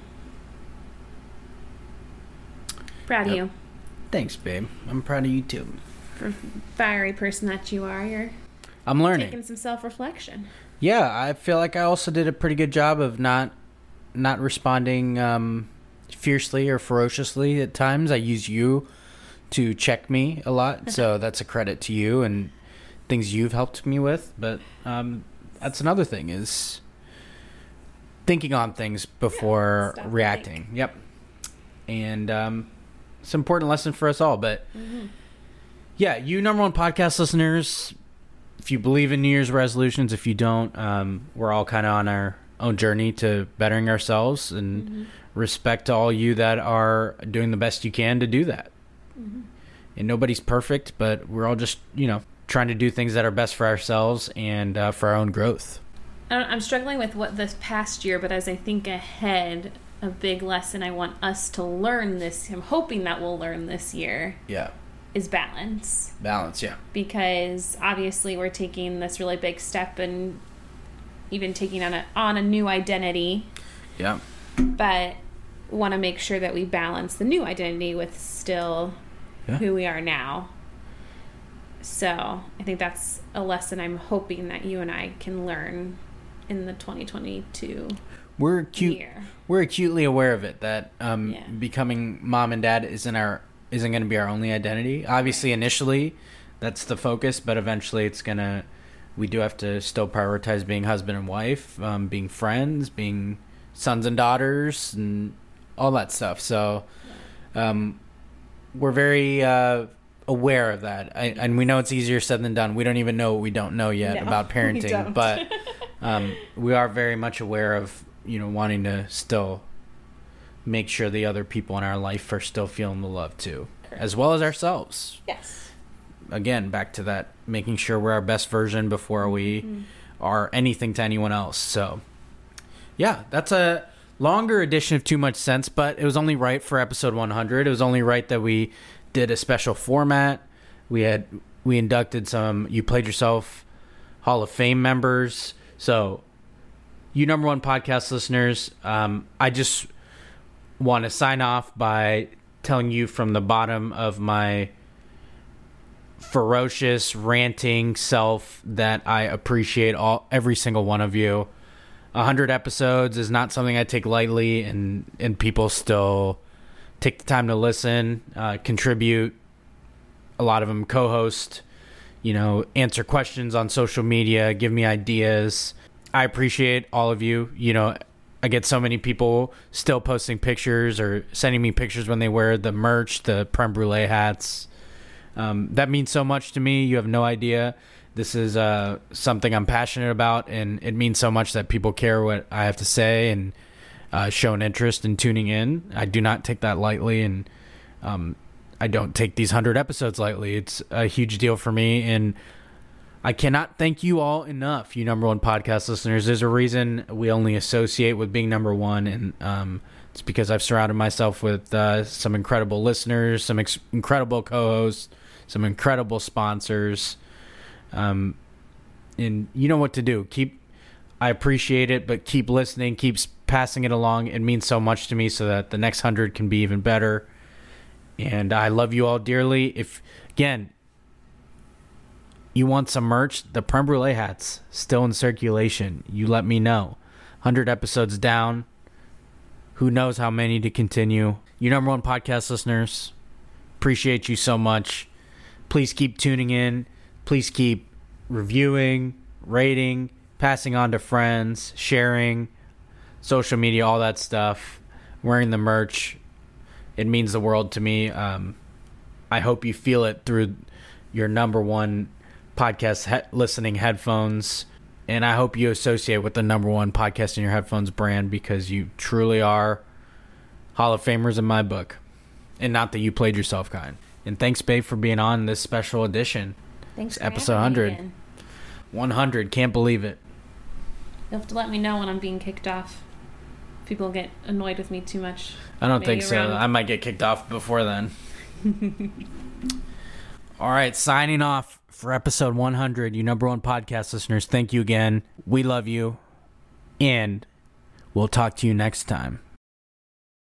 Speaker 2: Proud of
Speaker 1: Yep.
Speaker 2: you.
Speaker 1: Thanks, babe. I'm proud of you too.
Speaker 2: Fiery person that you are, you're
Speaker 1: I'm learning.
Speaker 2: taking some self reflection.
Speaker 1: Yeah, I feel like I also did a pretty good job of not not responding um, fiercely or ferociously at times. I use you to check me a lot, so that's a credit to you and things you've helped me with. But um, that's another thing is thinking on things before
Speaker 2: and
Speaker 1: reacting. Yep, and um, it's an important lesson for us all. But yeah, you number one podcast listeners, if you believe in New Year's resolutions, if you don't, um, we're all kind of on our own journey to bettering ourselves and respect to all you that are doing the best you can to do that. And nobody's perfect, but we're all just, you know, trying to do things that are best for ourselves and uh, for our own growth.
Speaker 2: I'm struggling with what this past year, but as I think ahead, a big lesson I want us to learn this, I'm hoping that we'll learn this year,
Speaker 1: Yeah.
Speaker 2: Is balance.
Speaker 1: Balance, yeah.
Speaker 2: Because obviously we're taking this really big step and even taking on a on a new identity,
Speaker 1: Yeah.
Speaker 2: but want to make sure that we balance the new identity with still
Speaker 1: Yeah.
Speaker 2: who we are now. So I think that's a lesson I'm hoping that you and I can learn in the 2022
Speaker 1: We're acute.
Speaker 2: year.
Speaker 1: We're acutely aware of it that um,
Speaker 2: Yeah.
Speaker 1: becoming mom and dad isn't our isn't going to be our only identity. Obviously, initially, that's the focus, but eventually, it's gonna. We do have to still prioritize being husband and wife, um, being friends, being sons and daughters, and all that stuff. So, um, we're very uh, aware of that, I, and we know it's easier said than done. We don't even know what we don't know yet
Speaker 2: No,
Speaker 1: about
Speaker 2: we
Speaker 1: parenting,
Speaker 2: don't.
Speaker 1: but um, we are very much aware of you know wanting to still make sure the other people in our life are still feeling the love too, as well as ourselves.
Speaker 2: Yes.
Speaker 1: Again, back to that, making sure we're our best version before we are anything to anyone else. So, yeah, that's a longer edition of Too Much Sense, but it was only right for episode 100. It was only right that we did a special format. We had we inducted some You Played Yourself Hall of Fame members. So, you number one podcast listeners, um, I just want to sign off by telling you from the bottom of my ferocious ranting self that I appreciate all every single one of you. A hundred episodes is not something I take lightly, and and people still take the time to listen, uh, contribute. A lot of them co-host, you know, answer questions on social media, give me ideas. I appreciate all of you. You know, I get so many people still posting pictures or sending me pictures when they wear the merch, the Prem Brulee hats. Um, that means so much to me. You have no idea. This is uh, something I'm passionate about, and it means so much that people care what I have to say and uh, show an interest in tuning in. I do not take that lightly, and um, I don't take these 100 episodes lightly. It's a huge deal for me, and I cannot thank you all enough, you number one podcast listeners. There's a reason we only associate with being number one, and um, it's because I've surrounded myself with uh, some incredible listeners, some ex- incredible co-hosts, some incredible sponsors. Um, and you know what to do. Keep. I appreciate it, but keep listening. Keep passing it along. It means so much to me, so that the next hundred can be even better. And I love you all dearly. If again, you want some merch, the Prem Brulee hats still in circulation. You let me know. 100 episodes down. Who knows how many to continue? You number one podcast listeners, appreciate you so much. Please keep tuning in. Please keep reviewing, rating, passing on to friends, sharing, social media, all that stuff, wearing the merch. It means the world to me. Um, I hope you feel it through your number one podcast he- listening headphones. And I hope you associate with the number one podcast in your headphones brand because you truly are Hall of Famers in my book. And not that you played yourself kind. And thanks, babe, for being on this special edition.
Speaker 2: Thanks for
Speaker 1: episode
Speaker 2: having me
Speaker 1: 100. 100. Can't believe it.
Speaker 2: You'll have to let me know when I'm being kicked off. People get annoyed with me too much.
Speaker 1: I don't
Speaker 2: Maybe
Speaker 1: think so.
Speaker 2: around-
Speaker 1: I might get kicked off before then. All right, signing off for episode 100. You number one podcast listeners, thank you again. We love you. And we'll talk to you next time.